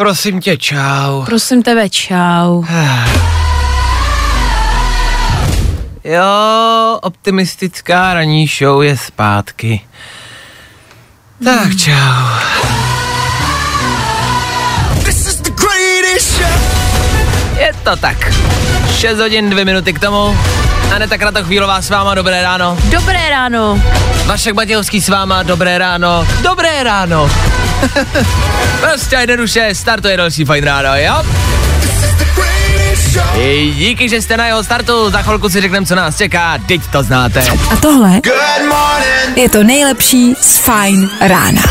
Prosím tě, čau. Prosím tebe, čau. Jo, optimistická ranní show je zpátky. Tak čau. Je to tak. 6 hodin, 2 minuty k tomu. Aneta Kratochvílová s váma, dobré ráno. Dobré ráno. Vašek Matějovský s váma, dobré ráno. Dobré ráno. prostě jednoduše, startuje další fajn ráno, jo? I díky, že jste na jeho startu, za chvilku si řekneme, co nás čeká, teď to znáte. A tohle je to nejlepší z Fajn rána.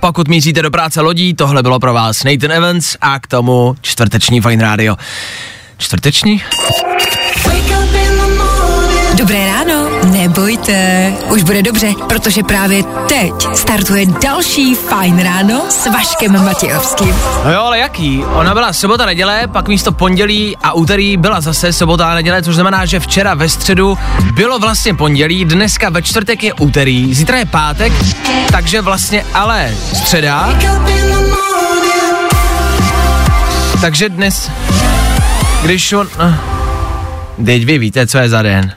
Pokud míříte do práce lodí, tohle bylo pro vás Nathan Evans a k tomu čtvrteční Fine Radio. Čtvrteční? Dobré ráno, nebojte, už bude dobře, protože právě teď startuje další Fajn ráno s Vaškem Matějovským. No jo, ale jaký? Ona byla sobota, neděle, pak místo pondělí a úterý byla zase sobota a neděle, což znamená, že včera ve středu bylo vlastně pondělí, dneska ve čtvrtek je úterý, zítra je pátek, takže vlastně ale středa, takže dnes, když on... no, Teď vy víte, co je za den.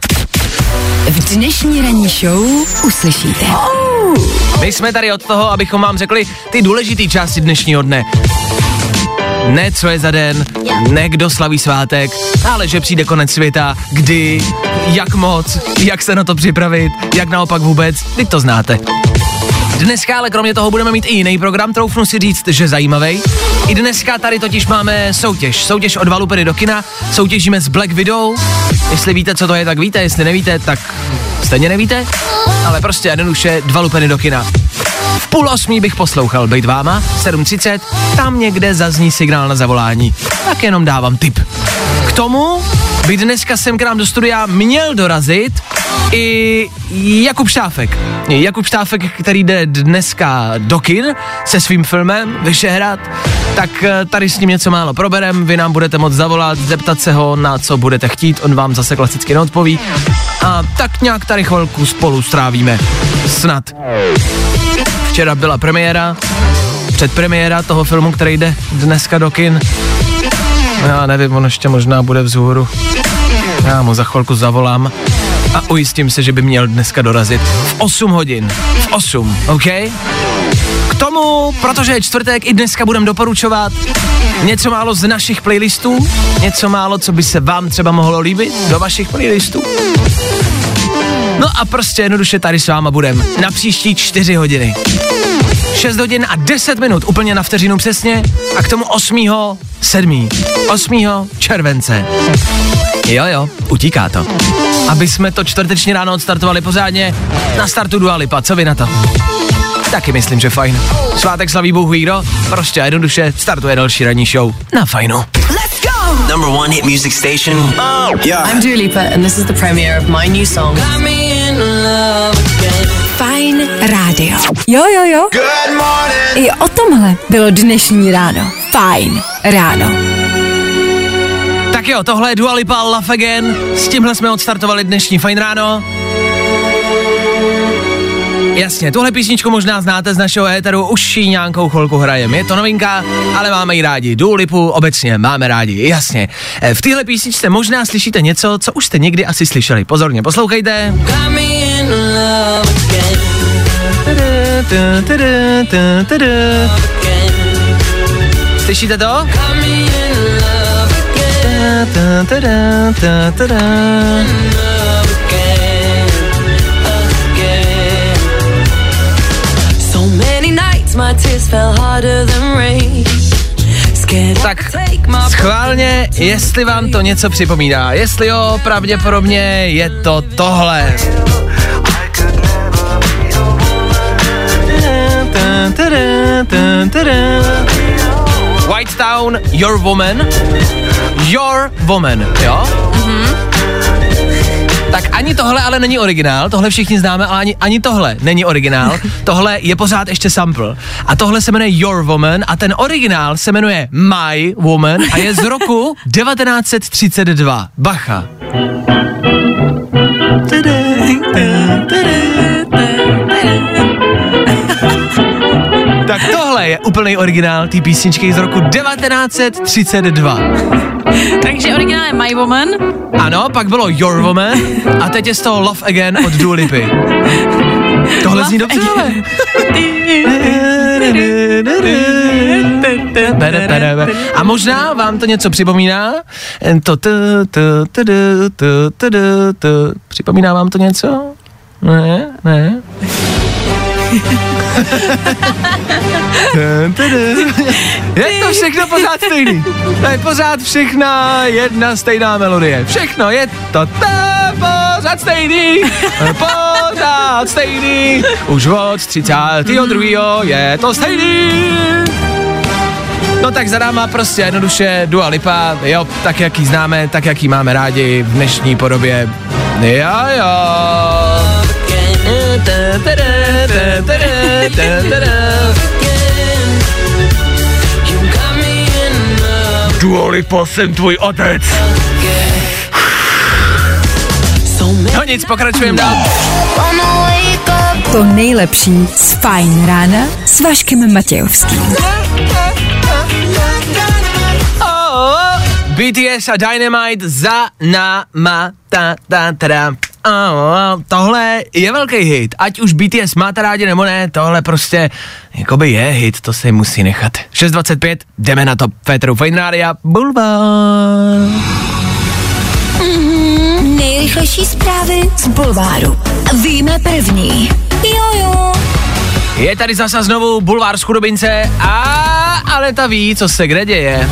V dnešní ranní show uslyšíte. My jsme tady od toho, abychom vám řekli ty důležité části dnešního dne. Ne, co je za den, ne, kdo slaví svátek, ale že přijde konec světa, kdy, jak moc, jak se na to připravit, jak naopak vůbec, vy to znáte. Dneska ale kromě toho budeme mít i jiný program, troufnu si říct, že zajímavý. I dneska tady totiž máme soutěž. Soutěž od Valupery do kina, soutěžíme s Black Widow. Jestli víte, co to je, tak víte, jestli nevíte, tak stejně nevíte. Ale prostě jednoduše dva lupeny do kina. V půl osmí bych poslouchal Bejt váma, 7.30, tam někde zazní signál na zavolání. Tak jenom dávám tip. K tomu by dneska sem k nám do studia měl dorazit i Jakub Štáfek. Jakub Štáfek, který jde dneska do kin se svým filmem Vyšehrad, tak eh, tady s ním něco málo proberem, vy nám budete moct zavolat, zeptat se ho, na co budete chtít, on vám zase klasicky neodpoví. A tak nějak tady chvilku spolu strávíme. Snad. Včera byla premiéra, předpremiéra toho filmu, který jde dneska do kin. Já nevím, on ještě možná bude vzhůru. Já mu za chvilku zavolám a ujistím se, že by měl dneska dorazit v 8 hodin. V 8, OK? K tomu, protože je čtvrtek, i dneska budem doporučovat něco málo z našich playlistů, něco málo, co by se vám třeba mohlo líbit do vašich playlistů. No a prostě jednoduše tady s váma budem na příští 4 hodiny. 6 hodin a 10 minut, úplně na vteřinu přesně a k tomu 8. 7. 8. července. Jo, jo, utíká to. Aby jsme to čtvrteční ráno odstartovali pořádně, na startu Dua Lipa, co vy na to? Taky myslím, že fajn. Svátek slaví Bůh ví kdo, prostě a jednoduše startuje další ranní show na fajnu. Number one hit music station. Yeah. I'm Dua Lipa, and this is the premiere of my new song. Got me in love again. Fajn rádio. Jo, jo, jo. Good morning. I o tomhle bylo dnešní ráno. Fajn ráno. Tak jo, tohle je Dua Lipa Love Again, s tímhle jsme odstartovali dnešní fajn ráno. Jasně, tuhle písničku možná znáte z našeho éteru, už ji nějakou chvilku hrajem. Je to novinka, ale máme ji rádi. Dua Lipu obecně máme rádi, jasně. Eh, V téhle písničce možná slyšíte něco, co už jste někdy asi slyšeli. Pozorně, poslouchejte. Slyšíte to? Harder than rain. Scared Tak, Schválně, jestli vám to něco připomíná. Jestli jo, pravděpodobně je to tohle. Nighttown, Your Woman. Your Woman, jo? Tak ani tohle ale není originál, tohle všichni známe, ale ani, ani tohle není originál. Tohle je pořád ještě sample. A tohle se jmenuje Your Woman a ten originál se jmenuje My Woman a je z roku 1932. Bacha. úplný originál té písničky z roku 1932. Takže originál je My Woman. Ano, pak bylo Your Woman a teď je z toho Love Again od Dua Lipy. Tohle zní dobře, ale. A možná vám to něco připomíná? To Připomíná vám to něco? Ne, ne. Je to všechno pořád stejný. To je pořád všechna jedna stejná melodie. Všechno je to ta pořád stejný. Pořád stejný. Už od 32. je to stejný. No tak za náma prostě jednoduše Dua Lipa, jo, tak jak ji známe, tak jak ji máme rádi v dnešní podobě. Jo, jo. Dua Lipa, jsem tvůj otec. No nic, pokračujeme dál. To nejlepší z Fajn rána s Vaškem Matějovským. BTS a Dynamite za náma ta ta ta oh, oh, tohle je velký hit, ať už BTS máte rádi nebo ne, tohle prostě jakoby je hit, to se musí nechat. 6.25, jdeme na to, Féteru Fine Rádia, Bulvár. Nejrychlejší zprávy z Bulváru. Víme první. Jojo. Je tady zase znovu Bulvár z chudobince a Aneta ví, co se kde děje.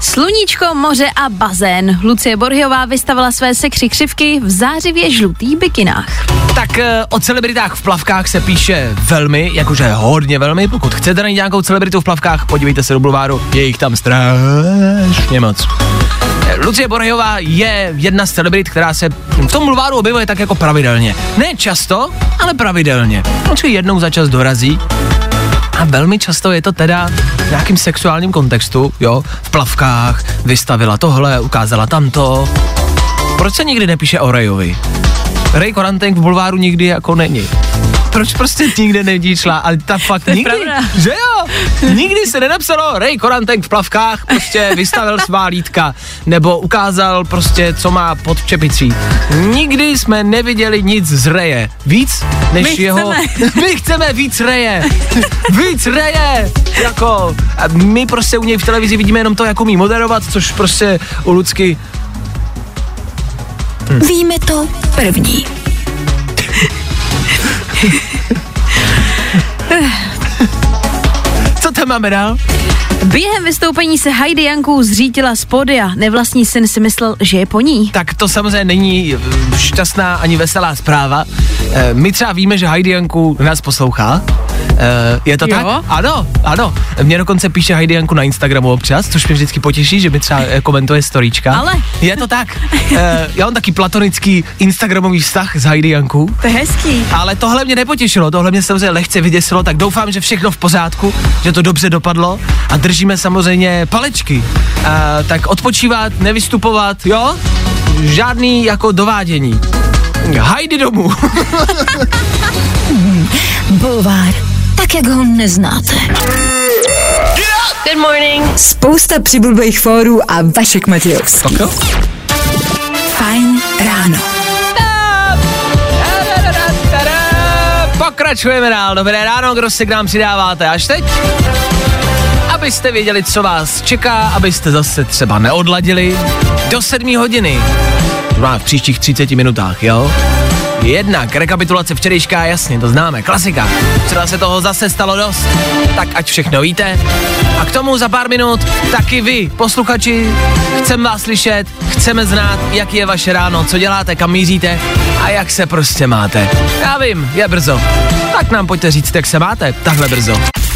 Sluníčko, moře a bazén. Lucie Borhiová vystavila své sekři křivky v zářivě žlutých bikinách. Tak eh, o celebritách v plavkách se píše velmi, jakože hodně velmi. Pokud chcete najít nějakou celebritu v plavkách, podívejte se do Bulváru, je jich tam strašně moc. Lucie Borejová je jedna z celebrit, která se v tom bulváru objevuje tak jako pravidelně. Ne často, ale pravidelně. Vždycky jednou za čas dorazí a velmi často je to teda v nějakým sexuálním kontextu, jo, v plavkách, vystavila tohle, ukázala tamto. Proč se nikdy nepíše o Rayovi? Ray Korantek v bulváru nikdy jako není. Proč prostě nikde nevidí člá, ale ta fakt je nikdy, že jo, nikdy se nenapsalo Ray Korantek v plavkách, prostě vystavil svá lítka, nebo ukázal prostě, co má pod čepicí. Nikdy jsme neviděli nic z Reje. Víc než My jeho... chceme. My chceme víc Reje. víc Reje. Jako, a my prostě u něj v televizi vidíme jenom to, jak umí moderovat, což prostě u Lucky Víme to první. Co tam máme dál? Během vystoupení se Heidi Jankou zřítila z pódia. Nevlastní syn si myslel, že je po ní. Tak to samozřejmě není eh, šťastná ani veselá zpráva. Eh, My třeba víme, že Heidi Janku nás poslouchá. Eh, Je to Jo? tak? Ano, ano. Mě dokonce píše Heidi Janku na Instagramu občas, což mě vždycky potěší, že mi třeba komentuje storíčka. Ale? Je to tak. Eh, Já mám taky platonický Instagramový vztah s Heidi Janku. To je hezký. Ale tohle mě nepotěšilo, tohle mě samozřejmě lehce vyděsilo, tak doufám, že všechno v pořádku, že to dobře dopadlo a držíme samozřejmě palečky. A, tak odpočívat, nevystupovat, jo? Žádný jako dovádění. Hajdy domů. Bulvár. Tak, jak ho neznáte. Good morning. Spousta přibulbých fórů a Vašek Matějovský. Fajn ráno. Pokračujeme dál. Dobré ráno, kdo se k nám přidáváte až teď? Abyste věděli, co vás čeká, abyste zase třeba neodladili do sedmí hodiny. Zhruba v příštích 30 minutách, jo? Jednak rekapitulace včerejška, jasně, to známe, klasika. Včera se toho zase stalo dost, tak ať všechno víte. A k tomu za pár minut taky vy, posluchači, chceme vás slyšet, chceme znát, jak je vaše ráno, co děláte, kam míříte a jak se prostě máte. Já vím, je brzo. Tak nám pojďte říct, jak se máte, takhle brzo.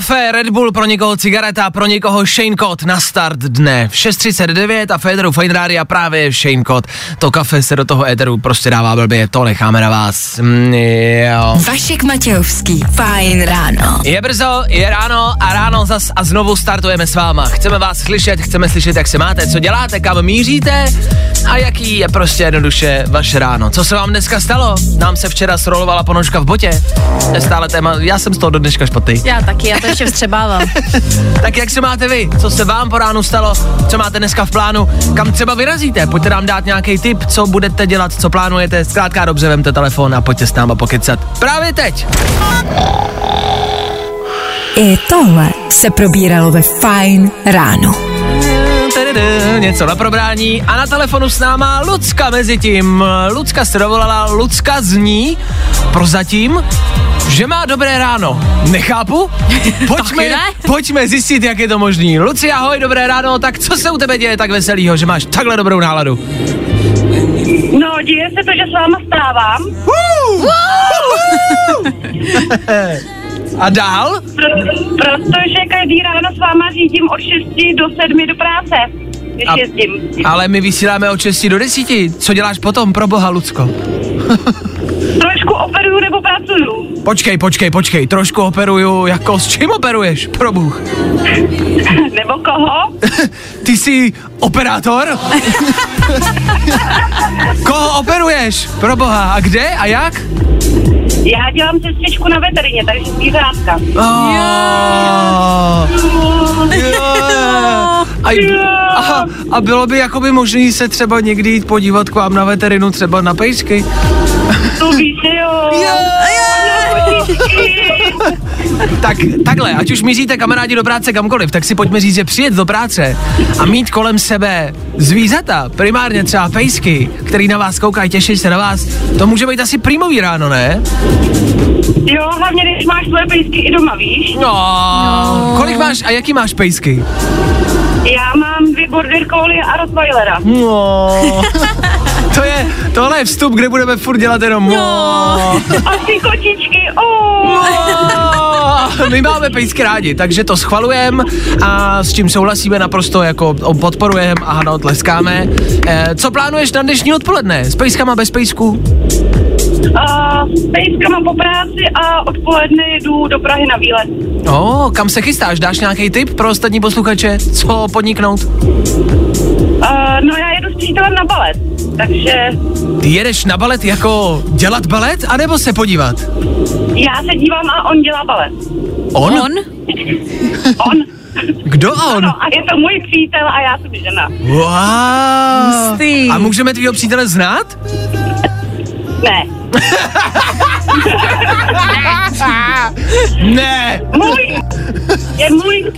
Kafe, Red Bull, pro někoho cigareta, pro někoho Shane Cott na start dne. V 6.39 a Federu Fine Radio právě Shane Cott. To kafe se do toho éteru prostě dává blbě, to necháme na vás. Mm, jo. Vašek Matějovský, Fajn ráno. Je brzo, je ráno a ráno zas a znovu startujeme s váma. Chceme vás slyšet, chceme slyšet, jak se máte, co děláte, kam míříte a jaký je prostě jednoduše vaše ráno. Co se vám dneska stalo? Nám se včera srolovala ponožka v botě. To je stále téma, já jsem z toho do dneška špatný. Já taky, já to ještě vstřebávám. Tak jak se máte vy? Co se vám po ránu stalo? Co máte dneska v plánu? Kam třeba vyrazíte? Pojďte nám dát nějaký tip, co budete dělat, co plánujete. Zkrátka dobře, vemte telefon a pojďte s náma pokecat. Právě teď! I tohle se probíralo ve Fajn ráno. Něco na probrání a na telefonu s náma Lucka mezi tím. Lucka se dovolala, Lucka zní prozatím, že má dobré ráno. Nechápu? Pojďme, ne. pojďme zjistit, jak je to možný. Luci, ahoj, dobré ráno, tak co se u tebe děje tak veselýho, že máš takhle dobrou náladu? No, děje se to, že s váma stávám, A dál? pro- protože každý ráno s váma řídím od 6 do 7 do práce, A- jezdím. Ale my vysíláme od 6 do 10. Co děláš potom, pro boha, Lucko? Trošku operuju nebo pracuju. Počkej, počkej, počkej, trošku operuju, jako s čím operuješ, pro bůh? Nebo koho? Ty jsi operátor? Koho operuješ? Pro boha, a kde a jak? Já dělám sestřičku na veterině, takže zvířátka. Oh. A, a, a bylo by jakoby možný se třeba někdy jít podívat k vám na veterinu, třeba na pejsky? To víš, že jo. Tak takhle, ať už míříte kamarádi do práce kamkoliv, tak si pojďme říct, že přijet do práce a mít kolem sebe zvířata, primárně třeba pejsky, který na vás koukají, těší se na vás, to může být asi prýmový ráno, ne? Jo, hlavně když máš svoje pejsky i doma, víš? No. no. Kolik máš a jaký máš pejsky? Já mám dvě border collie a rottweilera. No. to je, tohle je vstup, kde budeme furt dělat jenom no. A ty kočičky, oh. My máme pejsky rádi, takže to schvalujeme a s čím souhlasíme naprosto jako podporujeme a ano, tleskáme. E, co plánuješ na dnešní odpoledne? S pejskama, bez pejsků? A s pejskama po práci a odpoledne jedu do Prahy na výlet. O, oh, kam se chystáš? Dáš nějaký tip pro ostatní posluchače? Co podniknout? Uh, no já jedu s přítelem na balet, takže Ty jedeš na balet jako dělat balet, anebo se podívat? já se dívám a on dělá balet. On? On? On. Kdo on? No a je to můj přítel a já jsem žena. Wow. Hustý. A můžeme tvýho přítele znát? Ne. Ne. Můj. Je můj.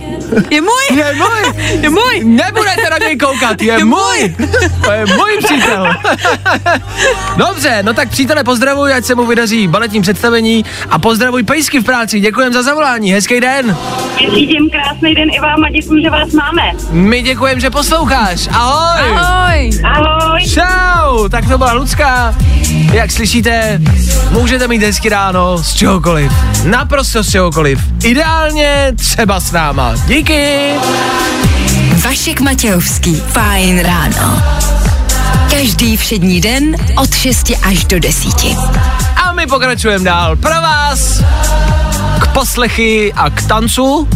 Je můj, Je můj. je můj. Nebudete na něj koukat, je můj. To je můj přítel. Dobře, no tak přítele pozdravuj, ať se mu vydaří baletní představení a pozdravuj pejsky v práci. Děkujem za zavolání, hezký den. Řídím krásný den i vám a děkuji, že vás máme. My děkujem, že posloucháš. Ahoj. Ahoj. Ahoj. Čau, tak to byla Lucka. Jak slyšíte, můžete mít hezký ráno z čehokoliv. Naprosto z čehokoliv. Ideálně třeba s náma. Díky. Vašek Matějovský, Fajn ráno. Každý všední den od 6 až do 10. A my pokračujeme dál. Pro vás k poslechy a k tancu.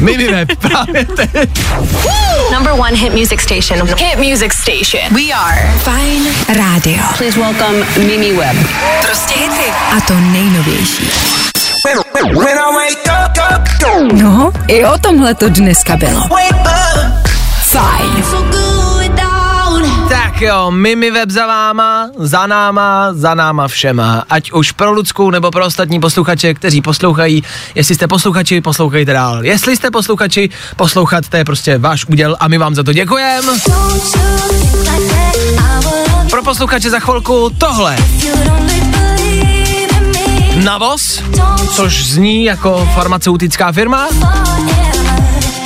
My víme právě teď. Number one hit music station. Hit music station. We are Fajn rádio. Please welcome Mimi Webb. Prostě hity. A to nejnovější. No, i o tomhle to dneska bylo. Fajn. Tak jo, Mimi web za váma, za náma, za náma všema. Ať už pro Lucku nebo pro ostatní posluchače, kteří poslouchají. Jestli jste posluchači, poslouchejte dál. Jestli jste posluchači, poslouchat, to je prostě váš úděl a my vám za to děkujeme. Pro posluchače za chvilku tohle. Navos, což zní jako farmaceutická firma,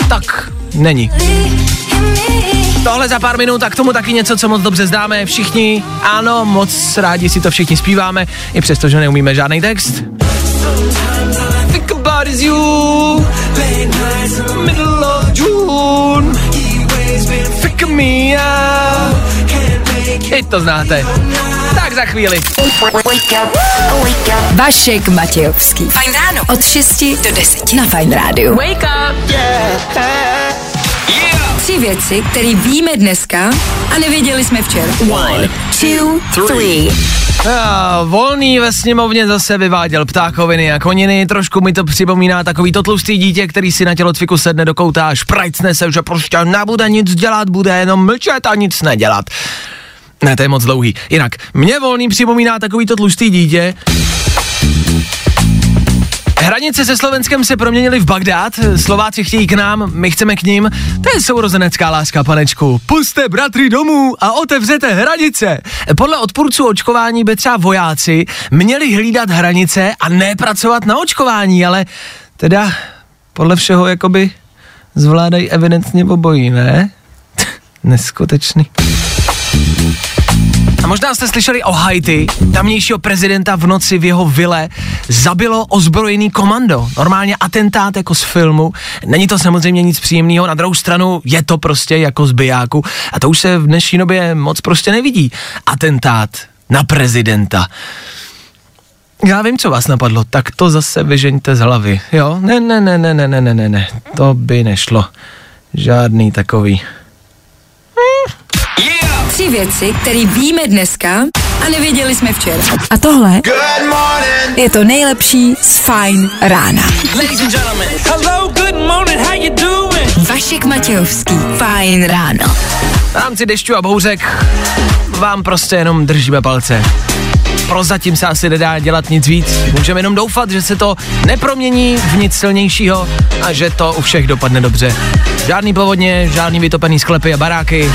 tak není. Tohle za pár minut a k tomu taky něco, co moc dobře známe všichni. Ano, moc rádi si to všichni zpíváme, i přesto, že neumíme žádný text. Think about is you, middle of June, me. I to znáte. Tak za chvíli. Vašek Matějovský. Fajn ráno. Od 6 do 10 na Fajn rádiu. Wake up! Tři věci, které víme dneska a nevěděli jsme včera. One, two, three. A, volný ve sněmovně zase vyváděl ptákoviny a koniny, trošku mi to připomíná takový to tlustý dítě, který si na tělocviku sedne do kouta a šprajcne se, že prostě nebude nic dělat, bude jenom mlčet a nic nedělat. Ne, to je moc dlouhý. Jinak, mě volný připomíná takový to tlustý dítě, Hranice se Slovenskem se proměnily v Bagdád, Slováci chtějí k nám, my chceme k ním. To je sourozenecká láska, panečku. Puste bratry domů a otevřete hranice. Podle odpůrců očkování by třeba vojáci měli hlídat hranice a ne pracovat na očkování, ale teda podle všeho jakoby zvládají evidentně obojí, ne? Neskutečný. A možná jste slyšeli o Haiti, tamnějšího prezidenta v noci v jeho vile zabilo ozbrojený komando. Normálně atentát jako z filmu. Není to samozřejmě nic příjemného, na druhou stranu je to prostě jako z bijáku. A to už se v dnešní době moc prostě nevidí. Atentát na prezidenta. Já vím, co vás napadlo, tak to zase vyžeňte z hlavy, jo? Ne, ne, ne, ne, ne, ne, ne, ne, ne, to by nešlo. Žádný takový. Tři věci, které víme dneska a nevěděli jsme včera. A tohle je to nejlepší z Fajn rána. Vašek Matějovský. Fajn ráno. V rámci dešťu a bouřek vám prostě jenom držíme palce. Prozatím se asi nedá dělat nic víc. Můžeme jenom doufat, že se to nepromění v nic silnějšího a že to u všech dopadne dobře. Žádný povodně, žádný vytopený sklepy a baráky.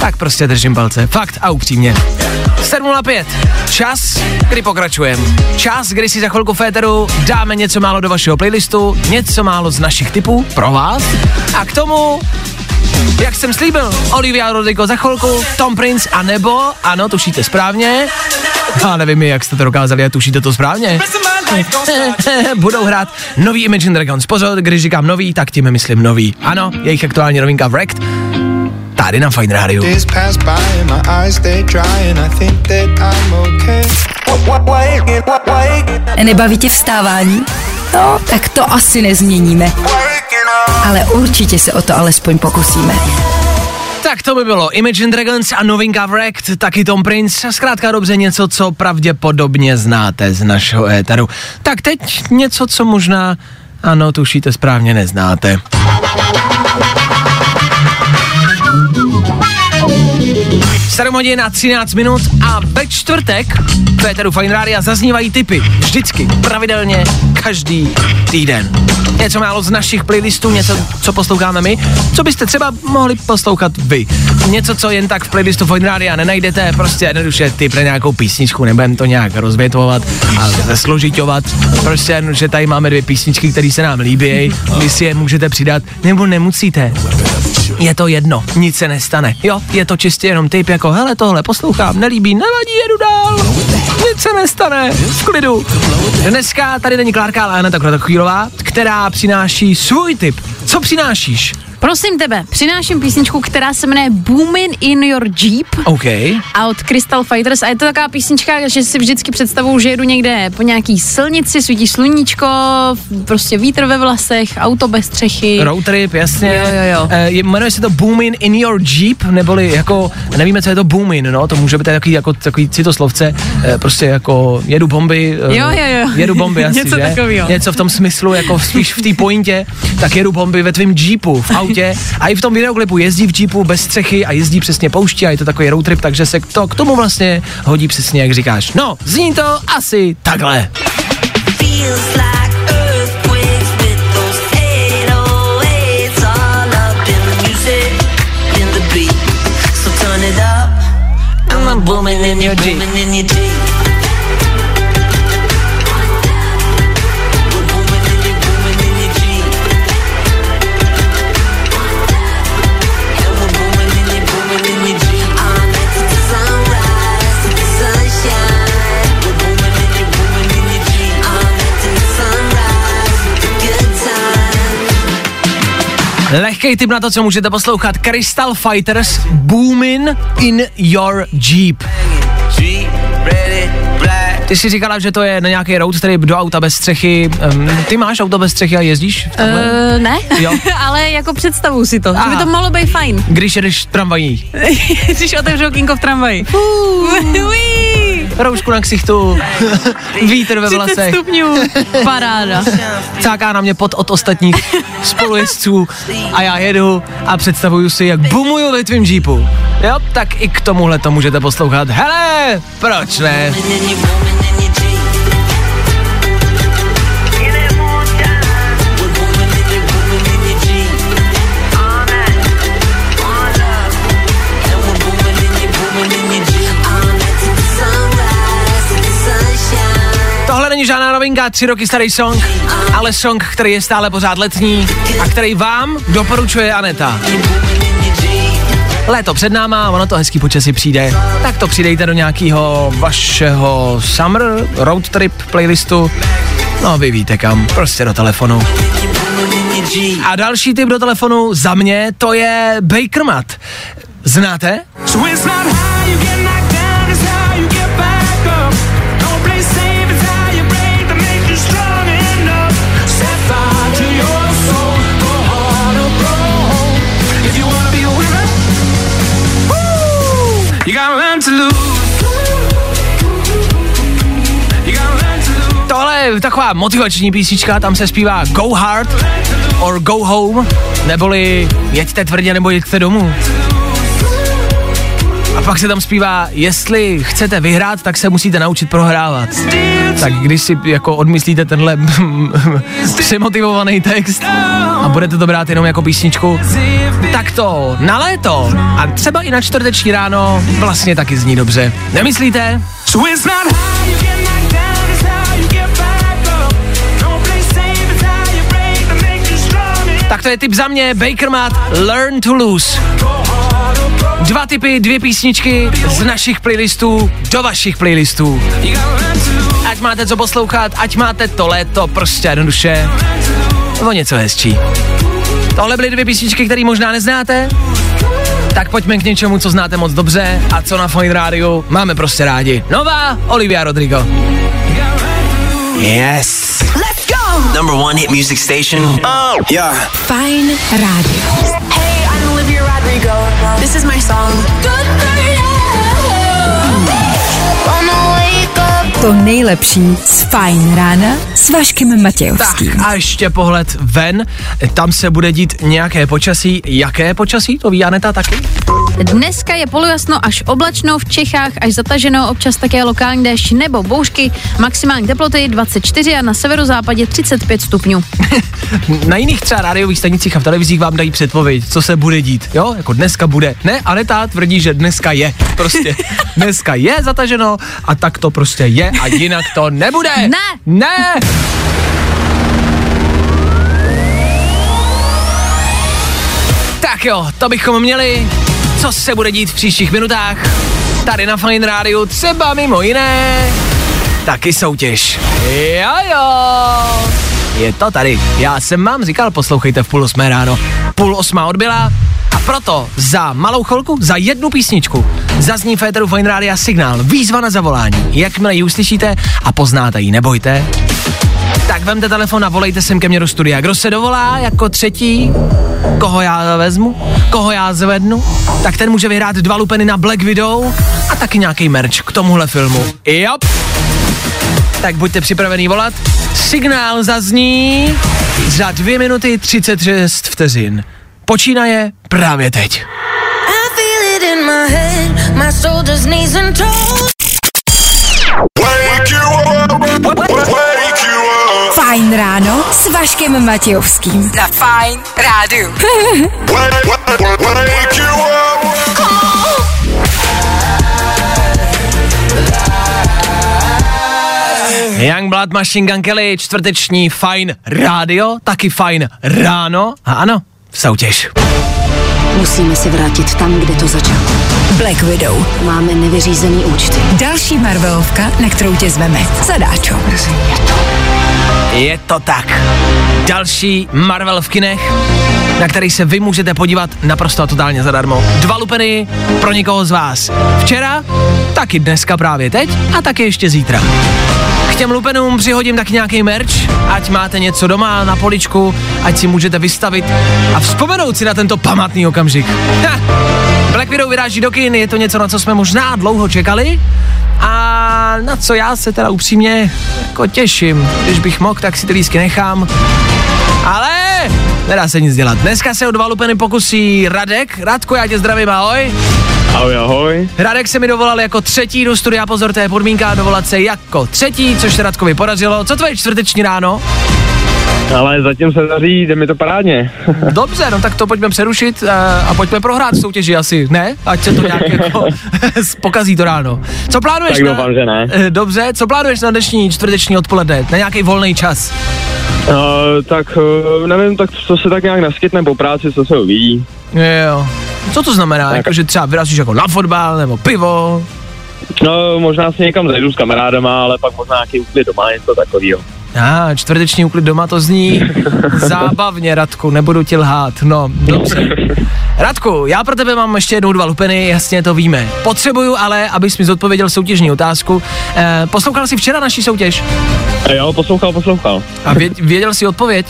Tak prostě držím palce. Fakt a upřímně. 7.05. Čas, kdy pokračujeme. Čas, kdy si za chvilku féteru dáme něco málo do vašeho playlistu, něco málo z našich typů pro vás. A k tomu jak jsem slíbil, Olivia Rodrigo za chvilku, Tom Prince a nebo, ano, tušíte správně, a nevím, jak jste to dokázali, a tušíte to správně. Budou hrát nový Imagine Dragons. Pozor, když říkám nový, tak tím myslím nový. Ano, jejich aktuální novinka Wrecked. Tady na Fine Radio. Nebaví tě vstávání? No, tak to asi nezměníme. Ale určitě se o to alespoň pokusíme. Tak to by bylo Imagine Dragons a novinka Wrecked, taky Tom Prince, zkrátka dobře něco, co pravděpodobně znáte z našeho éteru. Tak teď něco, co možná, ano, tušíte správně, neznáte. Sedm hodin a 13 minut a ve čtvrtek v Féteru Fine Rádia zaznívají typy. Vždycky, pravidelně, každý týden. Něco málo z našich playlistů, něco, co posloucháme my, co byste třeba mohli poslouchat vy. Něco, co jen tak v playlistu Fine Rádia nenajdete, prostě jednoduše typ na nějakou písničku, nebudeme to nějak rozvětvovat a zesložitovat. Prostě jednoduše tady máme dvě písničky, které se nám líbí, vy si je můžete přidat, nebo nemusíte. Je to jedno, nic se nestane. Jo, je to čistě jenom typ jako, hele, tohle poslouchám, nelíbí, nevadí, jedu dál. Nic se nestane, v klidu. Dneska tady není Klárka, ale Aneta Kratochvílová, která přináší svůj typ. Co přinášíš? Prosím tebe, přináším písničku, která se jmenuje Boomin' in your Jeep OK. a od Crystal Fighters a je to taková písnička, že si vždycky představuju, že jedu někde po nějaký silnici, svítí sluníčko, prostě vítr ve vlasech, auto bez střechy. Road trip, jasně. Jo, jo, jo. E, jmenuje se to Boomin' in your Jeep, neboli jako, nevíme, co je to Boomin', no, to může být takový, jako, takový citoslovce, e, prostě jako jedu bomby. e, Jo, jo, jo. Jedu bomby asi, Něco že? takovýho. Něco v tom smyslu, jako spíš v té pointě, tak jedu bomby ve tvém Jeepu, v autě a i v tom videoklipu jezdí v Jeepu bez střechy a jezdí přesně pouští a je to takový road trip, takže se to k tomu vlastně hodí přesně, jak říkáš. No, zní to asi takhle. Booming in your Jeep. Rychlej tip na to, co můžete poslouchat. Crystal Fighters Boomin' in your Jeep. Ty jsi říkala, že to je na nějaký road trip do auta bez střechy. Ty máš auto bez střechy a jezdíš? Uh, ne, Jo. ale jako představu si to, že by Aha. to mohlo být fajn. Když jedeš tramvají. Když otevřu kinko v tramvaji. Uí, Roušku na ksichtu, vítr ve 30 vlasech, stupňů, paráda. cáká na mě pot od ostatních spolujezdců a já jedu a představuju si, jak bumuju ve tvým jeepu. Jo, tak i k tomuhle to můžete poslouchat. Hele, proč ne? Není žádná novinka, tři roky starý song, ale song, který je stále pořád letní a který vám doporučuje Aneta. Léto před náma, ono to hezký počasí přijde, tak to přidejte do nějakého vašeho summer road trip playlistu. No vy víte kam, prostě do telefonu. A další tip do telefonu za mě, to je Bakermat. Znáte? Tohle taková motivační písnička, tam se zpívá Go Hard or Go Home, neboli jeďte tvrdě nebo jeďte domů. A pak se tam zpívá, jestli chcete vyhrát, tak se musíte naučit prohrávat. Tak když si jako odmyslíte tenhle přemotivovaný text a budete to brát jenom jako písničku, tak to na léto a třeba i na čtvrteční ráno vlastně taky zní dobře. Nemyslíte? Tak to je tip za mě, Bakermat, Learn to Lose. Dva typy, dvě písničky z našich playlistů do vašich playlistů. Ať máte co poslouchat, ať máte to léto prostě jednoduše o něco hezčí. Tohle byly dvě písničky, které možná neznáte, tak pojďme k něčemu, co znáte moc dobře a co na Fine Radio máme prostě rádi. Nová Olivia Rodrigo. Yes. Number one hit music station. Oh, yeah. Fajn rádio. Hey, I'm Olivia Rodrigo. This is my song. Good for you. To nejlepší z Fajn rána s Vaškem Matějovským. Tak a ještě pohled ven, tam se bude dít nějaké počasí. Jaké počasí? To ví Aneta taky? Dneska je polojasno až oblačno, v Čechách až zataženo, občas také lokální déšť nebo bouřky, maximální teploty 24 a na severozápadě 35 stupňů. Na jiných třeba rádiových stanicích a v televizích vám dají předpověď, co se bude dít. Jo, jako dneska bude. Ne, Aneta tvrdí, že dneska je. Prostě dneska je zataženo a tak to prostě je a jinak to nebude. Ne. Ne. Tak jo, to bychom měli. Co se bude dít v příštích minutách? Tady na Fine Radio třeba mimo jiné taky soutěž. Jo jo. Je to tady. Já jsem vám říkal, poslouchejte v půl osmé ráno. Půl osmá odbyla a proto za malou chvilku, za jednu písničku, zazní Féteru Fine Rádia signál, výzva na zavolání. Jakmile ji uslyšíte a poznáte ji, nebojte. Tak vemte telefon a volejte sem ke mně do studia. Kdo se dovolá jako třetí, koho já vezmu, koho já zvednu, tak ten může vyhrát dva lupeny na Black Widow a taky nějaký merch k tomuhle filmu. Jop. Tak buďte připravený volat. Signál zazní za 2 minuty 36 vteřin. Počínaje právě teď. Head, Fajn ráno s Vaškem Matějovským. Na Fajn rádiu. Youngblood Machine Gun Kelly, čtvrteční Fine Radio, taky Fine Ráno a ano, soutěž. Musíme se vrátit tam, kde to začalo. Black Widow. Máme nevyřízený účty. Další Marvelovka, na kterou tě zveme. Zadáčo. Je to tak. Další Marvel v kinech, na který se vy můžete podívat naprosto a totálně zadarmo. Dva lupeny pro někoho z vás. Včera, taky dneska právě teď a taky ještě zítra. K těm lupenům přihodím tak nějaký merch, ať máte něco doma na poličku, ať si můžete vystavit a vzpomenout si na tento památný okamžik. Ha! Black Widow vyráží do kin, je to něco, na co jsme možná dlouho čekali a na co já se teda upřímně jako těším. Když bych mohl, tak si ty lísky nechám. Ale nedá se nic dělat. Dneska se o dva lupeny pokusí Radek. Radku, já tě zdravím, ahoj. Ahoj, ahoj. Radek se mi dovolal jako třetí do studia, pozor, to je podmínka dovolat se jako třetí, což se Radkovi podařilo. Co tvoje čtvrteční ráno? Ale zatím se daří, jde mi to parádně. Dobře, no tak to pojďme přerušit a, a pojďme prohrát v soutěži asi, ne? Ať se to nějak jako pokazí to ráno. Co plánuješ Tak na... doufám, že ne. Eh, Dobře, co plánuješ na dnešní čtvrteční odpoledne? Na nějaký volný čas? Uh, tak uh, nevím, tak co se tak nějak naskytne po práci, co se uvidí. Jo. Co to znamená? Jako, že třeba vyrazíš jako na fotbal nebo pivo? No, možná si někam zajdu s kamarádama, ale pak možná nějaký úklid doma, něco takového. A, ah, čtvrteční úklid doma to zní zábavně, Radku, nebudu ti lhát. No, dobře. Radku, já pro tebe mám ještě jednou dva lupeny, jasně to víme. Potřebuju ale, abys mi zodpověděl soutěžní otázku. Eh, poslouchal jsi včera naší soutěž? A jo, poslouchal, poslouchal. A vě, věděl jsi odpověď?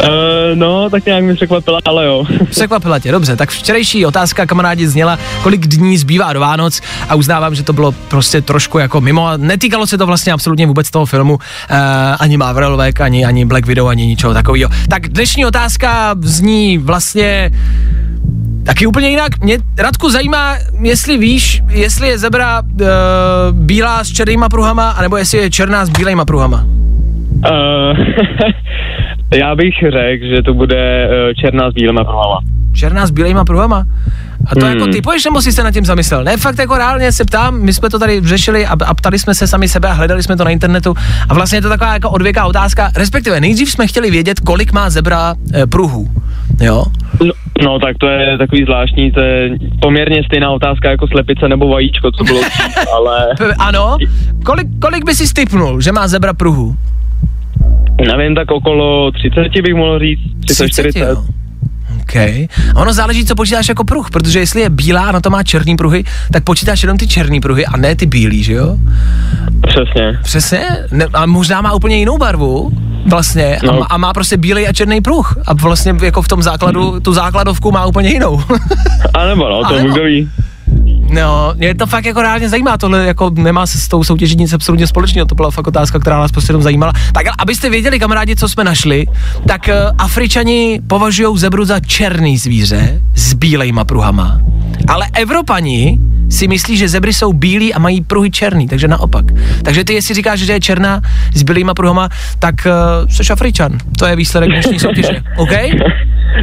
Uh, no, tak nějak mi překvapila, ale jo. Překvapila tě, dobře. Tak včerejší otázka kamarádi zněla, kolik dní zbývá do Vánoc a uznávám, že to bylo prostě trošku jako mimo. a Netýkalo se to vlastně absolutně vůbec toho filmu, uh, ani Marvelovek, ani, ani Black Widow, ani ničeho takového. Tak dnešní otázka zní vlastně Taky úplně jinak. Mě Radku zajímá, jestli víš, jestli je zebra uh, bílá s černýma pruhama, anebo jestli je černá s bílejma pruhama. Uh, já bych řekl, že to bude uh, černá s bílýma pruhama. Černá s bílejma pruhama? A to Hmm. jako typuješ, nebo si se nad tím zamyslel? Ne, fakt jako reálně se ptám, my jsme to tady řešili a, a ptali jsme se sami sebe a hledali jsme to na internetu a vlastně je to taková jako odvěká otázka, respektive nejdřív jsme chtěli vědět, kolik má zebra e, pruhů, jo? No, no, tak to je takový zvláštní, to je poměrně stejná otázka jako slepice nebo vajíčko, co bylo ale ano, kolik, kolik by si stipnul, že má zebra pruhů? Nevím, tak okolo 30 bych mohl říct, 30, 40. jo. OK. A ono záleží, co počítáš jako pruh, protože jestli je bílá a na to má černý pruhy, tak počítáš jenom ty černý pruhy a ne ty bílý, že jo? Přesně. Přesně. Ne, a možná má úplně jinou barvu, vlastně, a, No. má, a má prostě bílej a černý pruh. A vlastně jako v tom základu, tu základovku má úplně jinou. A nebo no, A to kdo ví. No, mě to fakt jako reálně zajímá, tohle jako nemá se s tou soutěží nic absolutně společného, to byla fakt otázka, která nás prostě jenom zajímala. Tak abyste věděli, kamarádi, co jsme našli, tak uh, Afričani považují zebru za černý zvíře s bílejma pruhama, ale Evropani si myslí, že zebry jsou bílí a mají pruhy černý, takže naopak. Takže ty, jestli říkáš, že je černá s bílýma pruhama, tak uh, jsi Afričan. To je výsledek dnešní soutěže, OK?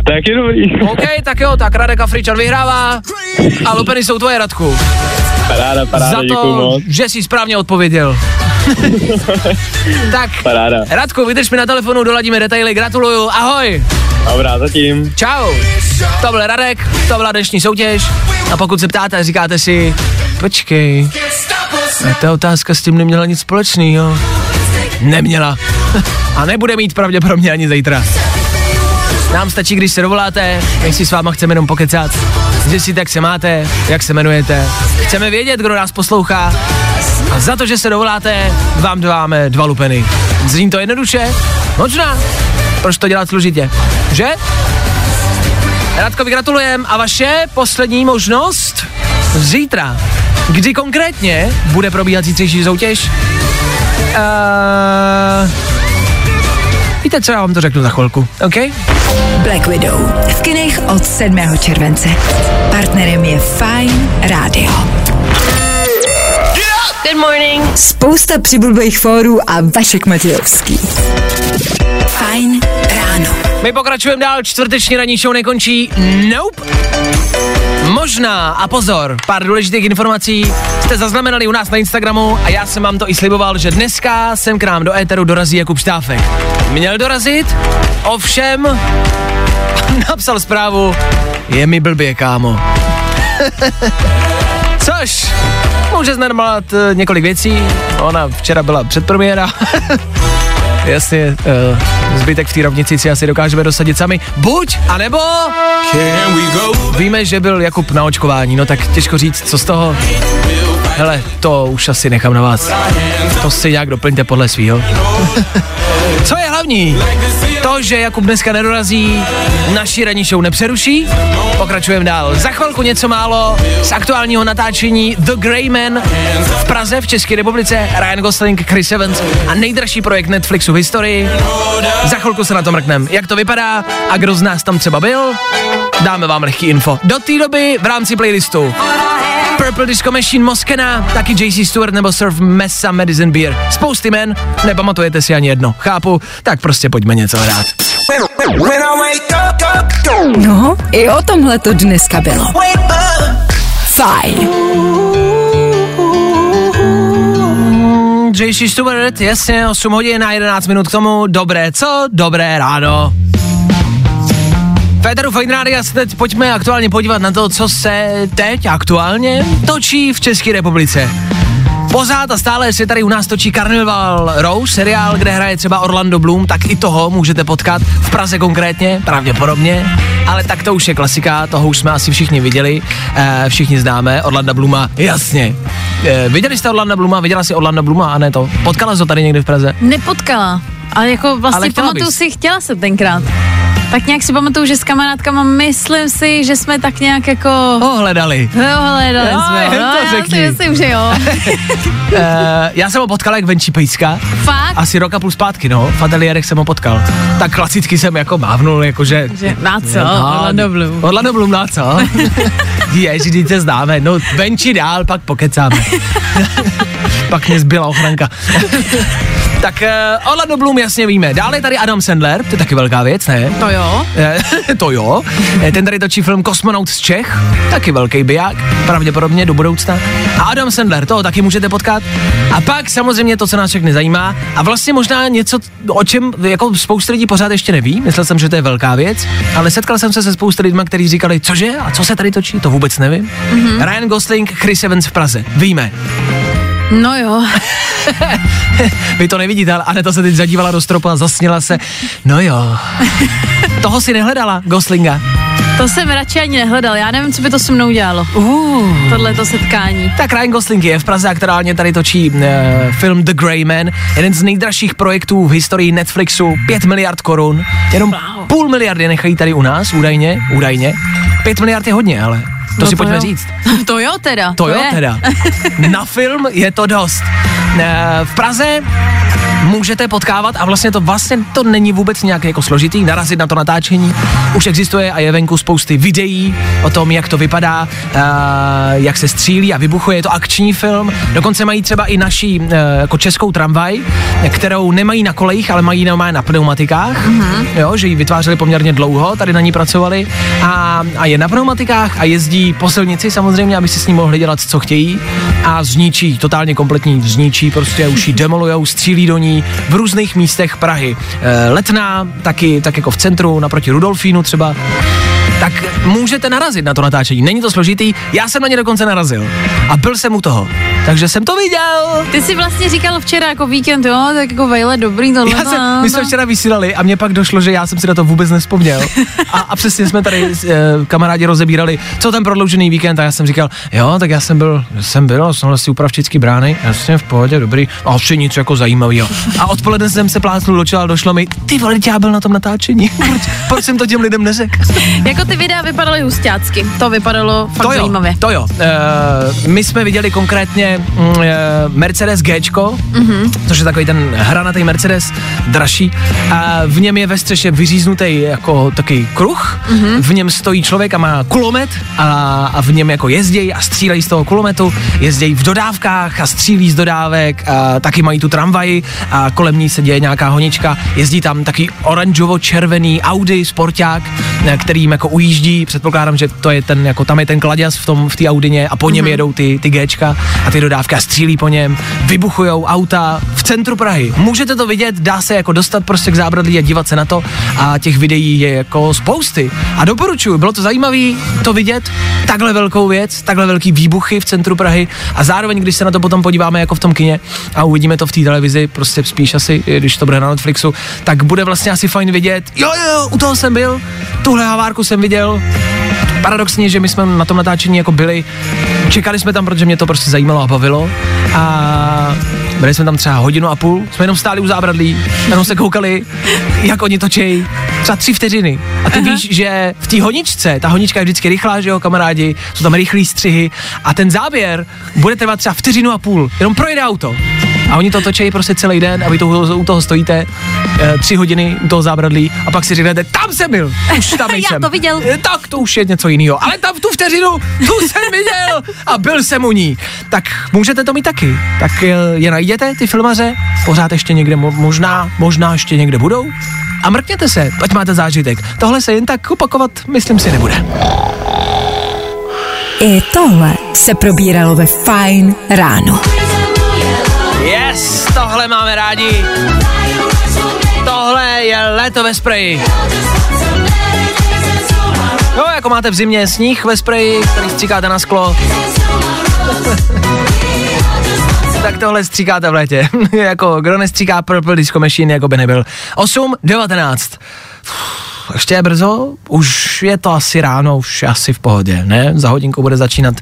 Tak je dobrý. OK, tak jo, tak Radek Afričan vyhrává a lupeny jsou tvoje, Radku. Paráda, paráda, za to, moc. že jsi správně odpověděl. tak, Paráda. Radku, vydrž mi na telefonu, doladíme detaily, gratuluju, ahoj. Dobrá, zatím. Čau. To byl Radek, to byla dnešní soutěž a pokud se ptáte říkáte si, počkej, a ta otázka s tím neměla nic společného. Neměla. a nebude mít pravděpodobně ani zítra. Nám stačí, když se dovoláte, my si s váma chceme jenom pokecat. Zjistit, jak se máte, jak se jmenujete. Chceme vědět, kdo nás poslouchá. A za to, že se dovoláte, vám dáváme dva lupeny. Zní to jednoduše? Možná. Proč to dělat složitě? Že? Radkovi gratulujem a vaše poslední možnost zítra. Kdy konkrétně bude probíhat zítřejší soutěž? Uh, víte co, já vám to řeknu za chvilku, OK? Black Widow. V kinech od 7. července. Partnerem je Fine Radio. Good morning. Spousta přibulbých fórů a Vašek Matějovský. Fajn ráno. My pokračujeme dál, čtvrteční ranní show nekončí. Nope. Možná, a pozor, pár důležitých informací jste zaznamenali u nás na Instagramu a já jsem vám to i sliboval, že dneska sem k nám do éteru dorazí Jakub Štáfek. Měl dorazit, ovšem napsal zprávu, je mi blbě, kámo. Což může znamenat eh, několik věcí. Ona včera byla předpremiéra. Jasně, uh, zbytek v té rovnici si asi dokážeme dosadit sami. Buď, anebo... Víme, že byl Jakub na očkování, no tak těžko říct, co z toho. Hele, to už asi nechám na vás. To si nějak doplňte podle svýho. Co je hlavní? Že Jakub dneska nedorazí, naši ranní show nepřeruší. Pokračujeme dál. Za chvilku něco málo z aktuálního natáčení The Grey Man v Praze v České republice. Ryan Gosling, Chris Evans a nejdražší projekt Netflixu v historii. Za chvilku se na to mrknem. Jak to vypadá a kdo z nás tam třeba byl? Dáme vám lehký info. Do té doby v rámci playlistu Purple Disco Machine Moskena, taky JC Stewart nebo Surf Messa Medicine Beer. Spousty men, nepamatujete si ani jedno. Chápu, tak prostě pojďme něco hrát. No, i o tomhle to dneska bylo. Fajn. JC Stewart, jasně, 8 hodin a 11 minut k tomu. Dobré, co? Dobré ráno. Féteru Fine Rádia se teď pojďme aktuálně podívat na to, co se teď aktuálně točí v České republice. Pořád a stále se tady u nás točí Carnival Row, seriál, kde hraje třeba Orlando Bloom, tak i toho můžete potkat v Praze konkrétně, pravděpodobně, ale tak to už je klasika, toho už jsme asi všichni viděli, e, všichni známe, Orlando Blooma, jasně. E, viděli jste Orlando Blooma, viděla jsi Orlando Blooma a ne to, potkala jsi to tady někdy v Praze? Nepotkala, ale jako vlastně Ale pamatuju bys. si, chtěla jsem tenkrát. Tak nějak si pamatuju, že s kamarádkama myslím si, že jsme tak nějak jako... Ho hledali. Jo, hledali Jo, jsme. No, to já si myslím, že jo. e, já jsem ho potkal jak venčí pejska. Fakt? Asi roka půl zpátky, no. V ateliérech jsem ho potkal. Tak klasicky jsem jako mávnul, jakože... Že na co? No, Orlando Bloom. Orlando Bloom, na co? Ježi, se známe. No, venčí dál, pak pokecáme. pak mě zbyla ochranka. Tak uh, Orlando Bloom jasně víme. Dále je tady Adam Sandler, to je taky velká věc, ne? To jo. Eh, to jo. Eh, Ten tady točí film Kosmonaut z Čech, taky velký biják, pravděpodobně do budoucna. A Adam Sandler, toho taky můžete potkat. A pak samozřejmě to, co nás všechny zajímá, a vlastně možná něco, o čem jako spousta lidí pořád ještě neví, myslel jsem, že to je velká věc, ale setkal jsem se se spousta lidma, kteří říkali, cože, a co se tady točí, to vůbec nevím. Mm-hmm. Ryan Gosling, Chris Evans v Praze, víme. No jo. Vy to nevidíte, ale Aneta se teď zadívala do stropu a zasněla se. No jo. Toho si nehledala, Goslinga. To jsem radši ani nehledal. Já nevím, co by to se mnou dělalo. Uh. Tohleto setkání. Tak Ryan Gosling je v Praze aktuálně tady točí uh, film The Grey Man, jeden z nejdražších projektů v historii Netflixu, 5 miliard korun, jenom Wow. půl miliardy nechají tady u nás, údajně, údajně. 5 miliard je hodně, ale to No si to pojďme jo. říct. To jo teda. To, jo je. teda. Na film je to dost. Eh, V Praze můžete potkávat a vlastně to vlastně to není vůbec nějak jako složitý, narazit na to natáčení. Už existuje a je venku spousty videí o tom, jak to vypadá, eh, jak se střílí a vybuchuje. Je to akční film. Dokonce mají třeba i naší eh, jako českou tramvaj, kterou nemají na kolejích, ale mají normálně na pneumatikách. Mm-hmm. Jo, že ji vytvářeli poměrně dlouho, tady na ní pracovali a, a je na pneumatikách a jezdí po silnici samozřejmě, aby si s ní mohli dělat, co chtějí a zničí, totálně kompletní zničí, prostě už ji demolujou, střílí do ní v různých místech Prahy. E, letná, taky tak jako v centru, naproti Rudolfínu třeba. Tak můžete narazit na to natáčení. Není to složitý, já jsem na ně dokonce narazil. A byl jsem u toho. Takže jsem to viděl. Ty jsi vlastně říkal včera jako víkend, jo, tak jako vejle dobrý tohle. Já jsem, no, my jsme no. včera vysílali a mně pak došlo, že já jsem si na to vůbec nespomněl. A, a přesně jsme tady e, kamarádi rozebírali, co ten prodloužený víkend a já jsem říkal, jo, tak já jsem byl, jsem byl, jsem vlastně u Pravčický brány, jasně v pohodě, dobrý, a asi nic jako zajímavého. A odpoledne jsem se plásnul do došlo mi, ty vole, já byl na tom natáčení, proč, proč jsem to těm lidem neřekl? Jako ty videa vypadaly hustácky. To vypadalo fakt to jo, zajímavě. To jo. Uh, my jsme viděli konkrétně uh, Mercedes Gčko, Mhm. mm-hmm. což je takový ten hranatý Mercedes, dražší. A v něm je ve střeše vyříznutý jako takový kruh, Mhm. mm-hmm. v něm stojí člověk a má kulomet a, a v něm jako jezdí a střílejí z toho kulometu, jezdí v dodávkách a střílí z dodávek, a taky mají tu tramvaj a kolem ní se děje nějaká honička, jezdí tam taky oranžovo-červený Audi sporták, eh, který jim jako ujíždí, předpokládám, že to je ten, jako tam je ten kladěz v tom, v té Audině a po něm mm-hmm. jedou ty, ty Gčka a ty dodávky a střílí po něm, vybuchujou auta v centru Prahy. Můžete to vidět, dá se jako dostat prostě k zábradlí a dívat se na to. A těch videí je jako spousty. A doporučuji, bylo to zajímavé to vidět, takhle velkou věc, takhle velký výbuchy v centru Prahy. A zároveň, když se na to potom podíváme jako v tom kině a uvidíme to v té televizi, prostě spíš asi, když to bude na Netflixu, tak bude vlastně asi fajn vidět, jo, jo, jo, u toho jsem byl, tuhle havárku jsem viděl, paradoxně, že my jsme na tom natáčení jako byli, čekali jsme tam, protože mě to prostě zajímalo a bavilo. A byli jsme tam třeba hodinu a půl, jsme jenom stáli u zábradlí, jenom se koukali, jak oni točí, třeba tři vteřiny. A ty Aha. víš, že v té honičce, ta honička je vždycky rychlá, že jo, kamarádi, jsou tam rychlý střihy. A ten záběr bude trvat třeba vteřinu a půl, jenom projede auto. A oni to točí prostě celý den a vy to, u toho stojíte e, tři hodiny u toho zábradlí a pak si řeknete, tam jsem byl, už tam nejsem. Já to viděl. E, tak to už je něco jiného, ale tam v tu vteřinu, tu jsem viděl a byl jsem u ní. Tak můžete to mít taky. Tak e, je najděte, ty filmaře, pořád ještě někde, možná, možná ještě někde budou. A mrkněte se, ať máte zážitek. Tohle se jen tak opakovat, myslím si, nebude. I tohle se probíralo ve Fine ráno. Yes, tohle máme rádi. Tohle je léto ve spreji. No, jako máte v zimě sníh ve spreji, který stříkáte na sklo. tak tohle stříkáte v létě. jako, kdo nestříká Purple Disco Machine, jako by nebyl. 8, 19 ještě je brzo, už je to asi ráno, už je asi v pohodě, ne? Za hodinku bude začínat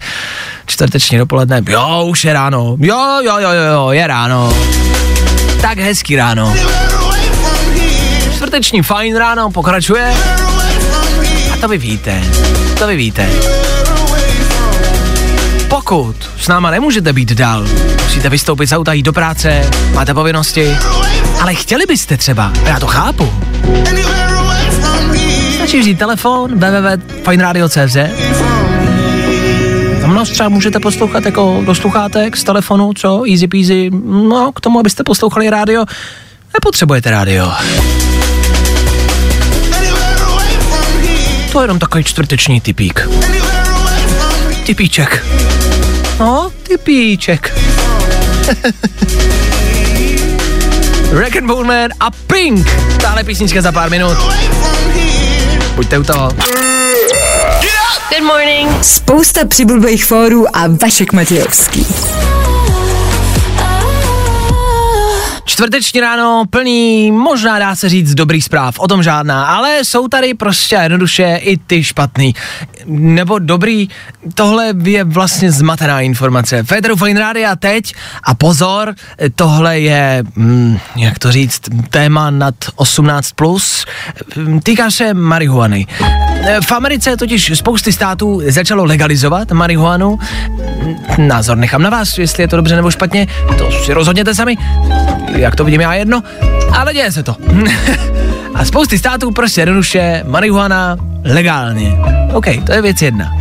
čtvrteční dopoledne, jo, už je ráno, jo, jo, jo, jo, je ráno. Tak hezký ráno. Čtvrteční fajn ráno pokračuje. A to vy víte, to vy víte. Pokud s náma nemůžete být dál, musíte vystoupit z auta, jít do práce, máte povinnosti, ale chtěli byste třeba, já to chápu, Stačí vzít telefon www.fineradio.cz tam nás třeba můžete poslouchat jako do sluchátek z telefonu, co? Easy peasy. No, k tomu, abyste poslouchali rádio, nepotřebujete rádio. To je jenom takový čtvrteční typík. Typíček. No, typíček. Rack and Man a Pink. Tahle písnička za pár minut. Buďte u toho. Good morning. Spousta přibulbých fórů a Vašek Matějovský. Čtvrteční ráno plný, možná dá se říct, dobrý zpráv, o tom žádná, ale jsou tady prostě jednoduše i ty špatný. Nebo dobrý, tohle je vlastně zmatená informace. Federu Fine Radio teď a pozor, tohle je, hm, jak to říct, téma nad 18+, plus, týká se marihuany. V Americe totiž spousty států začalo legalizovat marihuanu. Názor nechám na vás, jestli je to dobře nebo špatně, to si rozhodněte sami jak to vidím já jedno, ale děje se to. a spousty států prostě jednoduše marihuana legálně. OK, to je věc jedna.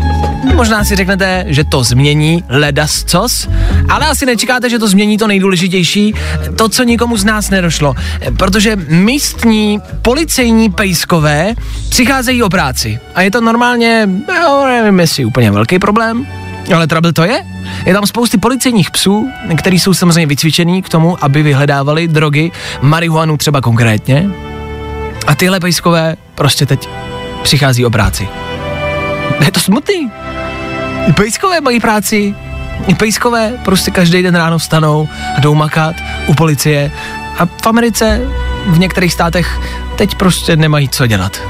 Možná si řeknete, že to změní ledas cos, ale asi nečekáte, že to změní to nejdůležitější, to, co nikomu z nás nedošlo. Protože místní policejní pejskové přicházejí o práci. A je to normálně, no, nevím, jestli úplně velký problém, ale trouble to je? Je tam spousty policejních psů, který jsou samozřejmě vycvičený k tomu, aby vyhledávali drogy, marihuanu třeba konkrétně. A tyhle pejskové prostě teď přichází o práci. Je to smutný. I pejskové mají práci, i pejskové prostě každý den ráno vstanou a jdou makat u policie. A v Americe, v některých státech, teď prostě nemají co dělat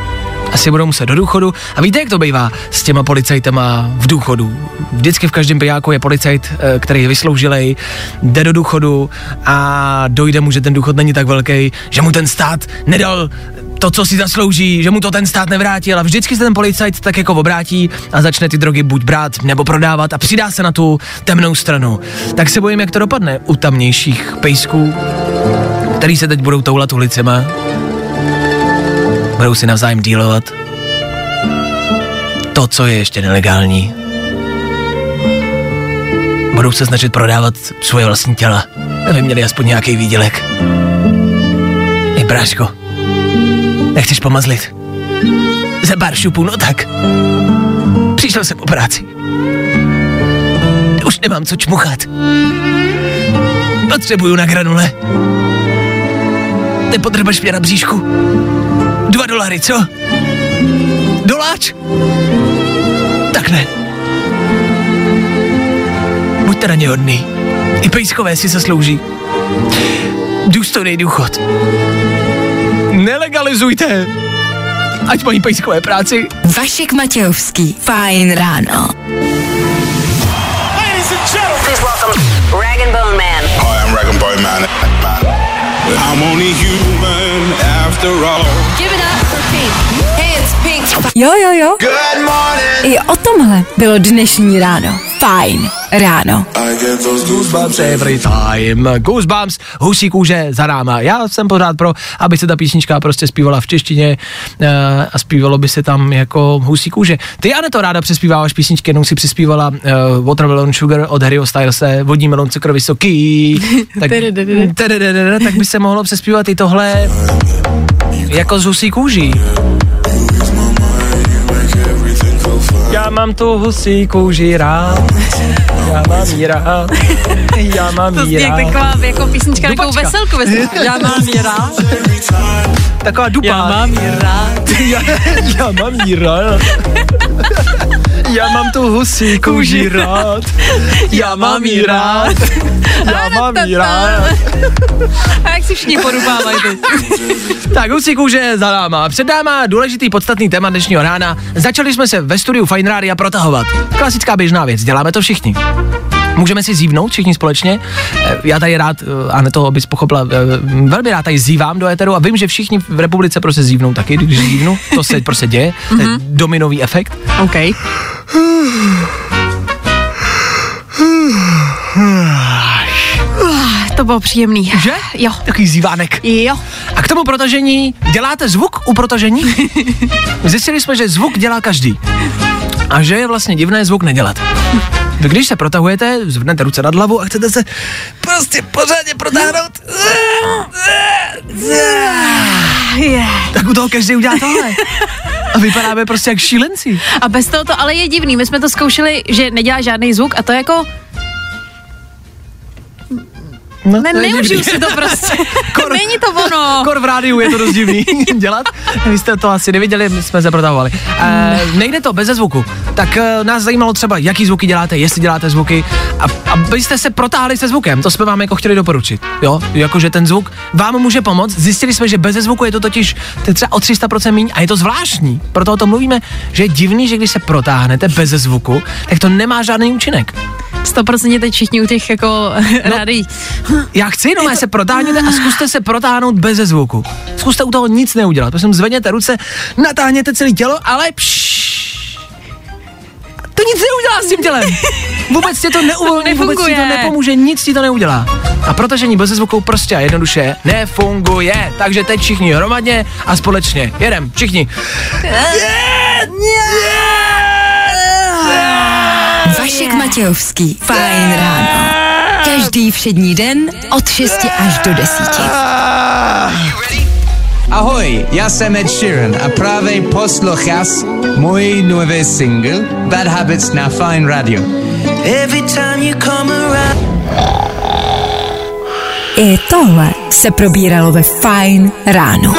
asi budou muset do důchodu. A víte, jak to bývá s těma policajtama v důchodu? Vždycky v každém pijáku je policajt, eh, který je vysloužilej, jde do důchodu a dojde mu, že ten důchod není tak velký, že mu ten stát nedal to, co si zaslouží, že mu to ten stát nevrátil a vždycky se ten policajt tak jako obrátí a začne ty drogy buď brát nebo prodávat a přidá se na tu temnou stranu. Tak se bojím, jak to dopadne u tamnějších pejsků, který se teď budou toulat ulicema budou si navzájem dílovat to, co je ještě nelegální. Budou se snažit prodávat svoje vlastní těla, aby měli aspoň nějaký výdělek. Hej, bráško, nechceš pomazlit? Za pár šupů, no tak. Přišel jsem po práci. Už nemám co čmuchat. Potřebuju na granule. Nepotřebuješ mě na bříšku. Dva dolary, co? Doláč? Tak ne. Buďte na ně hodný. I pejskové si zaslouží. Důstojný důchod. Nelegalizujte! Ať mají pejskové práci. Vašek Matějovský. Fajn ráno. Please welcome Rag and Bone Man. Hi, I'm Rag and Bone Man. I'm only human after all. Give Jo, jo, jo. Good morning. I o tomhle bylo dnešní ráno. Fajn ráno. I get those goosebumps Every time. Goosebumps, husí kůže za náma. Já jsem pořád pro, aby se ta písnička prostě zpívala v češtině uh, a zpívalo by se tam jako husí kůže. Ty, Ane, to ráda přespíváváš písničky, jenom si přispívala uh, Watermelon Sugar od Harryho Stylese, vodní melon cukr vysoký. tak, tadadadada, tak by se mohlo přespívat i tohle jako z husí kůží. Já mám tu husí kůži rád, já mám jí rád, já mám To jí zní jak rád. taková jako písnička, takovou Dupačka. veselku. veselku. Já mám je rád. Taková dupa. Já mám ji rád. já, já mám jí rád. Já mám tu husí kůži rád. Já mám jí rád. Já mám jí rád. A jak si všichni podupávají teď? Tak, husí kůže za náma. Před náma důležitý podstatný téma dnešního rána. Začali jsme se ve studiu Fine Rádia protahovat. Klasická běžná věc, děláme to všichni. Můžeme si zívnout všichni společně. Eh, Já tady rád, eh, a ne to, abys pochopila, eh, velmi rád tady zívám do éteru a vím, že všichni v republice prostě zívnou taky, když zívnu. To se prostě děje. To je dominový efekt. OK. To bylo příjemný. Že? Jo. Takový zívánek. Jo. A k tomu protažení, děláte zvuk u protažení? Zjistili jsme, že zvuk dělá každý. A že je vlastně divné zvuk nedělat. Vy když se protahujete, zvednete ruce nad hlavu a chcete se prostě pořádně protáhnout, tak u toho každý udělá tohle. A vypadáme prostě jak šílenci. A bez toho to ale je divný. My jsme to zkoušeli, že nedělá žádný zvuk a to jako... No, Ne, neužiju si to prostě. Kor- Není to ono. Kor v rádiu je to dost divný dělat. Vy jste to asi neviděli, my jsme se protahovali. E, nejde to bez zvuku. Tak e, nás zajímalo třeba, jaký zvuky děláte, jestli děláte zvuky. A, abyste se protáhli se zvukem, to jsme vám jako chtěli doporučit. Jo, jakože ten zvuk vám může pomoct. Zjistili jsme, že bez zvuku je to totiž to je třeba o 300% méně a je to zvláštní. Proto o tom mluvíme, že je divný, že když se protáhnete bez zvuku, tak to nemá žádný účinek. 100% teď všichni u těch jako no. rádií. Já chci, no, se protáhněte a zkuste se protáhnout bez zvuku. Zkuste u toho nic neudělat. Prosím, zvedněte ruce, natáhněte celé tělo, ale pš. To nic neudělá s tím tělem. Vůbec ti to neuvolní, vůbec ti to nepomůže, nic ti to neudělá. A protažení bez zvuku prostě a jednoduše nefunguje. Takže teď všichni hromadně a společně. Jedem, všichni. Vašek Matějovský. Fajn ráno. Každý všední den od 6 až do 10. Ahoj, já jsem Ed Sheeran a právě poslouchás můj nový single Bad Habits na Fine Radio. Every time you come around. I tohle se probíralo ve Fajn ráno.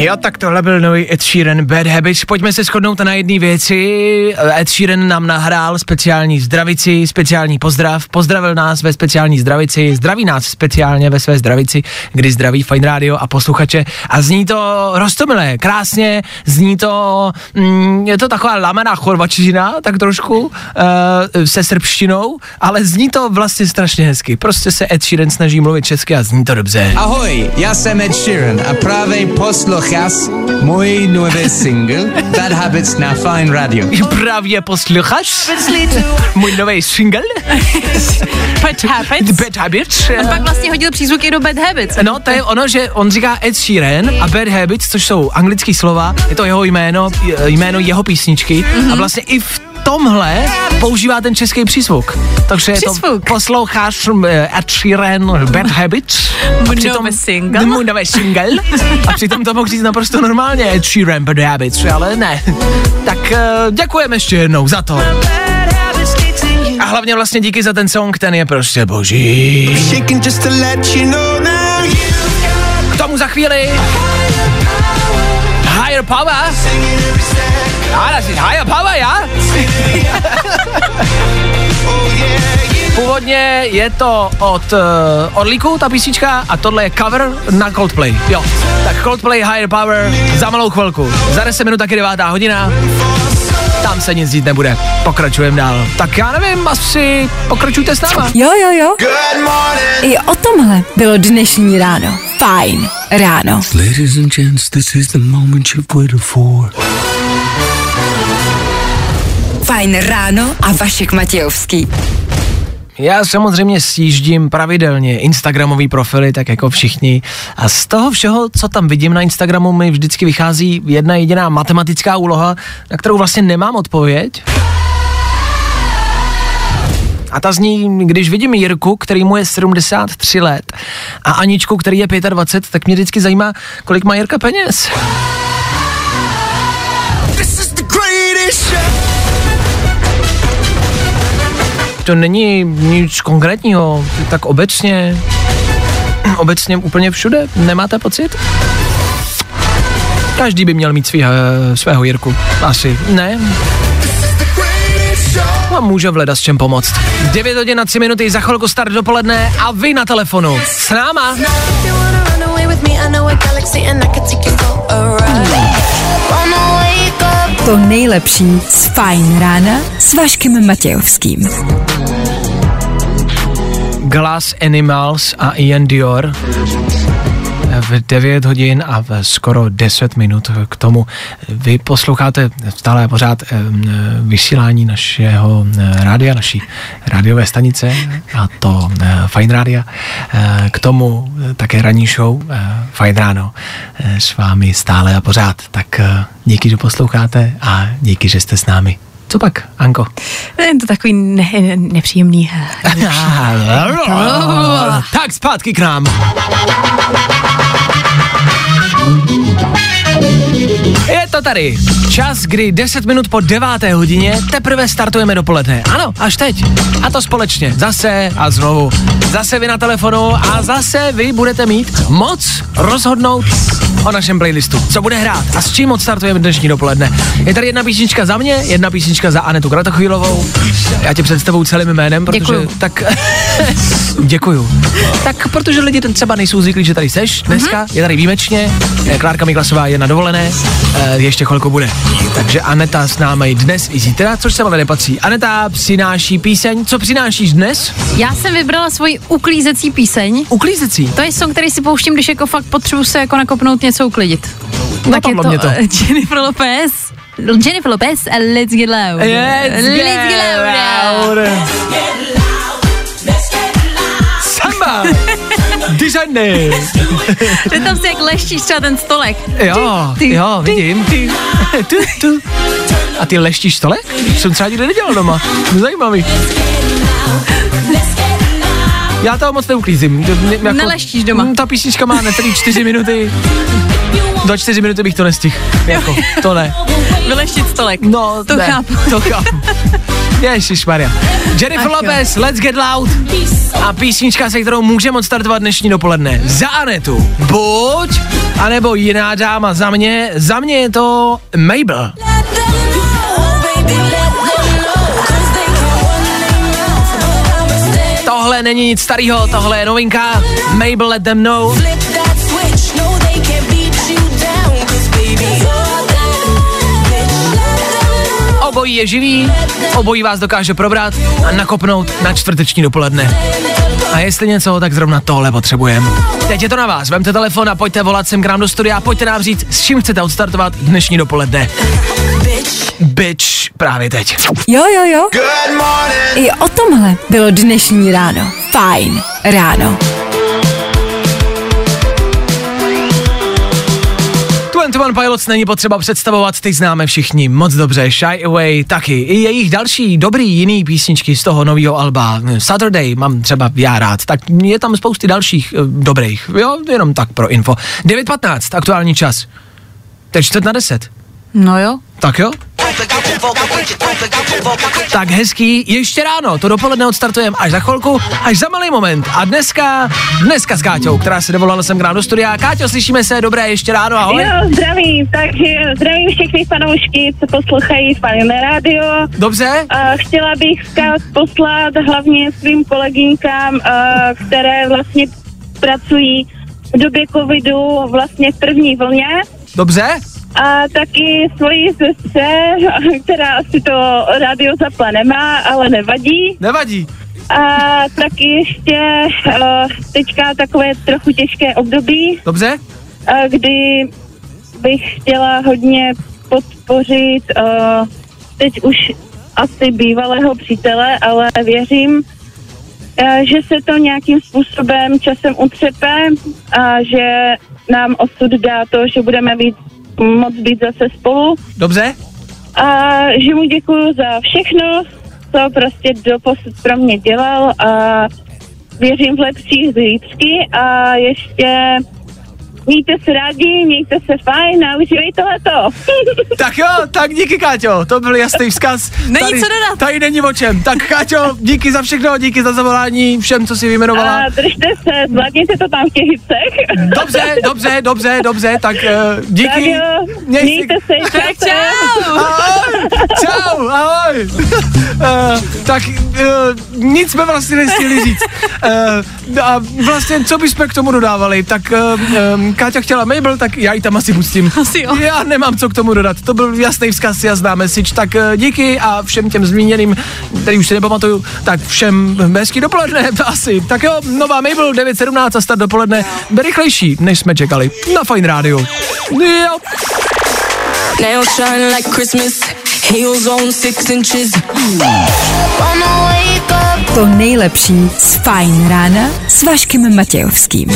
Jo, tak tohle byl nový Ed Sheeran Bad Habits. Pojďme se shodnout na jedné věci. Ed Sheeran nám nahrál speciální zdravici, speciální pozdrav. Pozdravil nás ve speciální zdravici, zdraví nás speciálně ve své zdravici, kdy zdraví Fine Radio a posluchače. A zní to rostomilé, krásně, zní to, mm, je to taková lamená chorvačina, tak trošku, uh, se srbštinou, ale zní to vlastně strašně hezky. Prostě se Ed Sheeran snaží mluvit česky a zní to dobře. Ahoj, já jsem Ed Sheeran a právě poslouchás můj nový single Bad Habits na Fine Radio. Právě posluchač můj nový single Bad Habits. Bad Habits. On pak vlastně hodil přízvuk i do Bad Habits. No, to je ono, že on říká Ed Sheeran a Bad Habits, což jsou anglické slova, je to jeho jméno, jméno jeho písničky Mhm. a vlastně i v tomhle používá ten český přízvuk. Takže je to posloucháš eh, Ed Sheeran Bad Habits. Můj a nový single. Můj nový single. A přitom to mohl říct naprosto normálně Ed Sheeran Bad Habits, ale ne. Tak eh, děkujeme ještě jednou za to. To hlavně vlastně díky za ten song, ten je prostě boží. K tomu za chvíli Higher Power. Já asi Higher Power, já? Původně je to od uh, Orlíku, ta písnička, a tohle je cover na Coldplay. Jo, tak Coldplay Higher Power za malou chvilku. Za 10 minut taky 9 hodina. Tam se nic dít nebude. Pokračujeme dál. Tak já nevím, asi pokračujte s náma. Jo, jo, jo. I o tomhle bylo dnešní ráno. Fajn ráno. Ladies and gents, this is the moment you've waited for. Fajn ráno a Vašek Matějovský. Já samozřejmě sjíždím pravidelně Instagramový profily, tak jako všichni. A z toho všeho, co tam vidím na Instagramu, mi vždycky vychází jedna jediná matematická úloha, na kterou vlastně nemám odpověď. A ta zní, když vidím Jirku, který mu je 73 let, a Aničku, který je 25, tak mě vždycky zajímá, kolik má Jirka peněz. This is To není nic konkrétního, tak obecně, obecně úplně všude, nemáte pocit? Každý by měl mít svý, svého Jirku, asi, ne? A může vleda s čem pomoct. 9 hodin a 3 minuty, za chvilku start dopoledne a vy na telefonu. S náma. To nejlepší z Fajn rána s Vaškem Matějovským. Glass Animals a Ian Dior v 9 hodin a v skoro 10 minut k tomu. Vy posloucháte stále pořád eh, vysílání našeho eh, rádia, naší rádiové stanice a to eh, Fine Rádia. K tomu také ranní show Fine Ráno s vámi stále a pořád. Tak díky, že posloucháte a díky, že jste s námi. Co pak, Anko? Je to takový ne, nepříjemný. tak zpátky k nám. Je to tady. Čas, kdy 10 minut po 9. hodině teprve startujeme dopoledne. Ano, až teď. A to společně. Zase a znovu. Zase vy na telefonu a zase vy budete mít moc rozhodnout o našem playlistu. Co bude hrát a s čím odstartujeme dnešní dopoledne. Je tady jedna písnička za mě, jedna písnička za Anetu Kratochvílovou. Já tě představuju celým jménem, protože Děkuju. tak děkuju. Tak protože lidi ten třeba nejsou zvyklí, že tady seš dneska, je tady výjimečně. Eh, Klárka Miklasová je na dovolené, eh, ještě chvilku bude. Takže Aneta s námi dnes i zítra, což se ale nepatří. Aneta přináší píseň, co přinášíš dnes? Já jsem vybrala svoji uklízecí píseň. Uklízecí? To je song, který si pouštím, když jako fakt potřebuji se jako nakopnout něco uklidit. tak je Napadlo to, mě to. eh, Jennifer Lopez. Jennifer Lopez a Let's Get Loud. Let's Let's get get loud. Samba! Designy! Ty tam si jak leštíš třeba ten stolek. Jo, Ty, ty, jo, ty. vidím. Tu, tu. A ty leštíš stolek? Jsem třeba nikdy nedělal doma. Zajímavý. Já toho moc neuklízím. Jako, Neleštíš doma. Ta písnička má necelý čtyři minuty. Do čtyři minuty bych to nestihl. Jako, to ne. Vyleštit stolek. No, To ne, chápu. To chápu. Ježišmarja. Jennifer Ach jo. Lopez, Let's Get Loud. A písnička, se kterou můžeme odstartovat dnešní dopoledne. Za Anetu. Buď, anebo jiná dáma za mě. Za mě je to Mabel. Tohle není nic starého, tohle je novinka. Mabel Let Them Know. Obojí je živý, obojí vás dokáže probrat a nakopnout na čtvrteční dopoledne. A jestli něco, tak zrovna tohle potřebujeme. Teď je to na vás, vemte telefon a pojďte volat sem k nám do studia a pojďte nám říct, s čím chcete odstartovat dnešní dopoledne. Bitch, právě teď. Jo, jo, jo. Good morning. I o tomhle bylo dnešní ráno. Fajn ráno. 21 Pilots není potřeba představovat, ty známe všichni moc dobře, Shy Away taky, i jejich další dobrý jiný písničky z toho nového alba, Saturday mám třeba já rád, tak je tam spousty dalších uh, dobrých, jo, jenom tak pro info. 9.15, aktuální čas, je čtvrt na 10. No jo. Tak jo? Tak hezký, ještě ráno, to dopoledne odstartujeme až za chvilku, až za malý moment. A dneska, dneska s Káťou, která se dovolala sem k nám do studia. Káťo, slyšíme se, dobré, ještě ráno, ahoj. Jo, zdravím, takže zdravím všechny fanoušky, co poslouchají Fajn Radio. Dobře. A chtěla bych vzkaz poslat hlavně svým kolegynkám, které vlastně pracují v době covidu vlastně v první vlně. Dobře? A taky svoji sestře, která asi to rádio zapla nemá, ale nevadí. Nevadí. A taky ještě uh, teďka takové trochu těžké období, Dobře? uh, kdy bych chtěla hodně podpořit uh, teď už asi bývalého přítele, ale věřím, že se to nějakým způsobem časem utřepe a že nám osud dá to, že budeme být, moc být zase spolu. Dobře? A že mu děkuju za všechno, co prostě doposud pro mě dělal a věřím v lepší zítřky a ještě mějte se rádi, mějte se fajn a užívejte leto. Tak jo, tak díky Káťo, to byl jasný vzkaz. Není tady, co dodat. Tady není o čem. Tak Káťo, díky za všechno, díky za zavolání všem, co si vyjmenovala. A držte se, zvládněte to tam v těch hicech. Dobře, dobře, dobře, dobře, tak uh, díky. Tak jo, Měj si- mějte se, Tak čau. Ahoj, čau, ahoj. Uh, tak uh, nic jsme vlastně nestihli říct. Uh, a vlastně, co bychom k tomu dodávali, tak uh, um, Káťa chtěla Mabel, tak já ji tam asi pustím. Asi jo. Já nemám co k tomu dodat, to byl jasný vzkaz, jasná message, tak uh, díky a všem těm zmíněným, který už si nepamatuju, tak všem hezký dopoledne asi. Tak jo, nová Mabel 9.17 a start dopoledne, rychlejší, než jsme čekali. Na Fine Radio. Jo. Nails shine like Christmas. Heels on six inches. To nejlepší z Fajn rána s Vaškem Matějovským.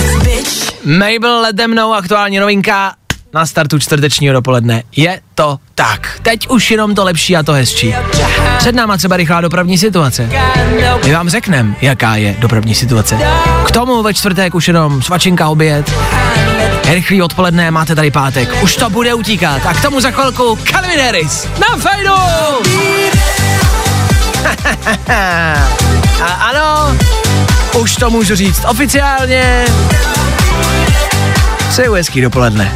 Mabel, lede mnou, aktuální novinka na startu čtvrtečního dopoledne. Je to tak. Teď už jenom to lepší a to hezčí. Před náma třeba rychlá dopravní situace. My vám řekneme, jaká je dopravní situace. K tomu ve čtvrtek už jenom svačinka oběd. Rychlý odpoledne, máte tady pátek. Už to bude utíkat. A k tomu za chvilku Calvin Harris na fejdu! A ano, už to můžu říct oficiálně. Přeju hezký dopoledne.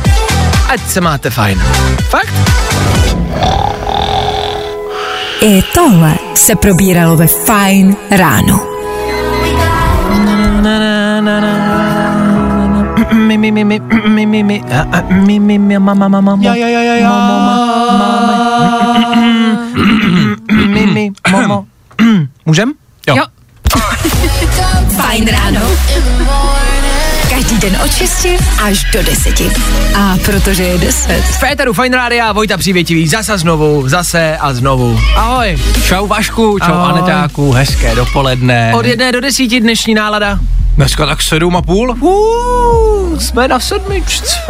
Ať se máte fajn. Fakt? I tohle se probíralo ve Fajn ráno. Mi, mi, mi, mi, mi, mi, mi, a, a, mi, mi, mi, ma, ma, ma, ma, Ja, ja, ja, ja, ja. mo, mo, ma, ma, mi, mi, mo, mo. Můžem? Jo. Fajn ráno. Každý den od 6 až do 10. A protože je 10. V Féteru Fine Rádia, Vojta Přívětivý, zase znovu, zase a znovu. Ahoj. Čau Vašku, čau Ahoj. Anetáku, hezké dopoledne. Od jedné do desíti dnešní nálada. Dneska tak sedm a půl. Uh, jsme na sedmičce.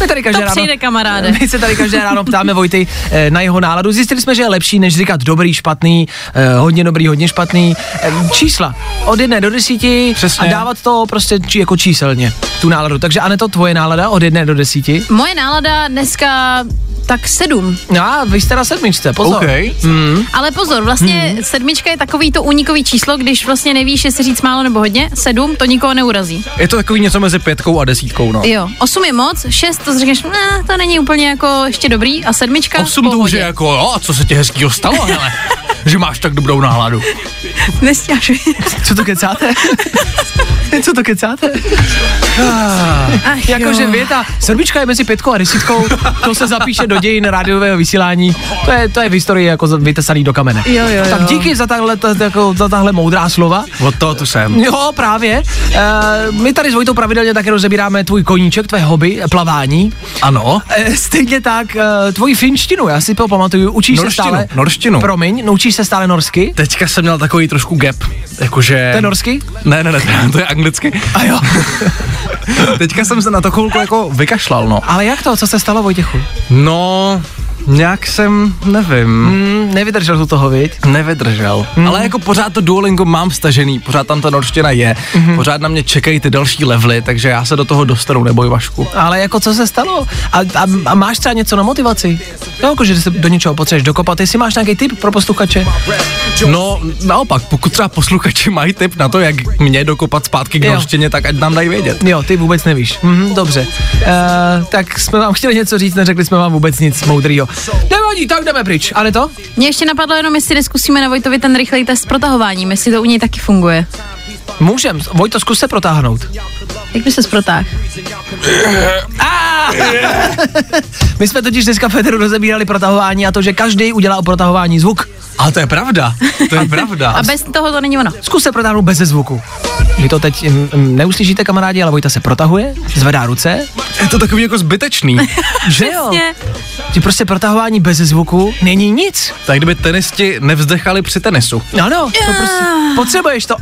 My tady každé To ráno, přijde, kamaráde. My se tady každé ráno ptáme Vojty eh, na jeho náladu. Zjistili jsme, že je lepší, než říkat dobrý, špatný, eh, hodně dobrý, hodně špatný. Eh, Čísla od jedné do desíti Přesně. a dávat to prostě či, jako číselně, tu náladu. Takže Aneto, tvoje nálada od jedné do desíti? Moje nálada dneska tak sedm. No a vy jste na sedmičce, pozor. OK. Mm. Ale pozor, vlastně hmm. sedmička je takový to únikový číslo, když vlastně nevíš, jestli říct málo nebo hodně. Sedm to nikoho neurazí. Je to takový něco mezi pětkou a desítkou, no. Jo, osm je moc, šest to řekneš, ne, to není úplně jako ještě dobrý a sedmička Osm to už je jako, jo, a co se ti hezkýho stalo, hele? že máš tak dobrou náladu. Nestěžuj. Co to kecáte? Co to kecáte? Ach, Jakože věta, sedmička je mezi pětkou a desítkou, to se zapíše do dějin rádiového vysílání. To je, to je v historii jako vytesaný do kamene. Jo, jo, Tak jo. díky za tahle, ta, jako, za tahle moudrá slova. Od toho tu jsem. Jo, právě. Uh, my tady s Vojtou pravidelně také rozebíráme tvůj koníček, tvé hobby, plavání. Ano. Uh, stejně tak uh, tvoji finštinu, já si to pamatuju, učíš Norštinu, se stále. norštinu. Promiň, naučíš se stále norsky? Teďka jsem měl takový trošku gap, jakože... To je norsky? Ne, ne, ne, to je anglicky. A jo. Teďka jsem se na to chvilku jako vykašlal, no. Ale jak to, co se stalo Vojtěchu? No, No, nějak jsem, nevím. Mm, nevydržel tu toho, viď? Nevydržel. Mm. Ale jako pořád to Duolingo mám stažený, pořád tam ta norština je, mm-hmm. pořád na mě čekají ty další levely, takže já se do toho dostanu, neboj Vašku. Ale jako co se stalo? A, a, a máš třeba něco na motivaci? No, jako, že se do něčeho potřebuješ dokopat, jestli máš nějaký tip pro posluchače? No, naopak, pokud třeba posluchači mají tip na to, jak mě dokopat zpátky k norštině, tak ať nám dají vědět. Jo, ty vůbec nevíš. Mhm, dobře. Uh, tak jsme vám chtěli něco říct, neřekli jsme vám vůbec nic moudrýho. Nevadí, tak jdeme pryč. Ale to? Mě ještě napadlo jenom, jestli neskusíme na Vojtovi ten rychlej test s protahováním, jestli to u něj taky funguje. Můžem. Vojto, zkus se protáhnout. Jak by se protáhl? My jsme totiž dneska Federu rozebírali protahování a to, že každý udělá o protahování zvuk. Ale to je pravda, to je pravda. A bez toho to není ono. Zkus se protáhnout bez zvuku. Vy to teď mm, mm, neuslyšíte, kamarádi, ale Vojta se protahuje, zvedá ruce. Je to takový jako zbytečný. že jo? Přesně. Ty prostě protahování bez zvuku není nic. tak kdyby tenisti nevzdechali při tenisu. Ano, to prostě potřebuješ to.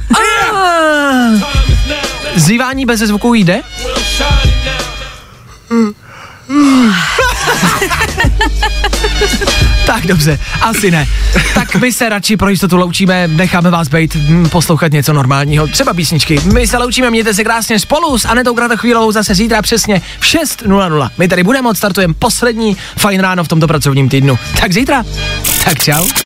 Zývání bez zvuku jde? tak dobře, asi ne. Tak my se radši pro jistotu loučíme, necháme vás být, hm, poslouchat něco normálního, třeba písničky. My se loučíme, mějte se krásně spolu s Anetou Kratochvílovou zase zítra přesně v 6.00. My tady budeme, odstartujeme poslední fajn ráno v tomto pracovním týdnu. Tak zítra. Tak čau.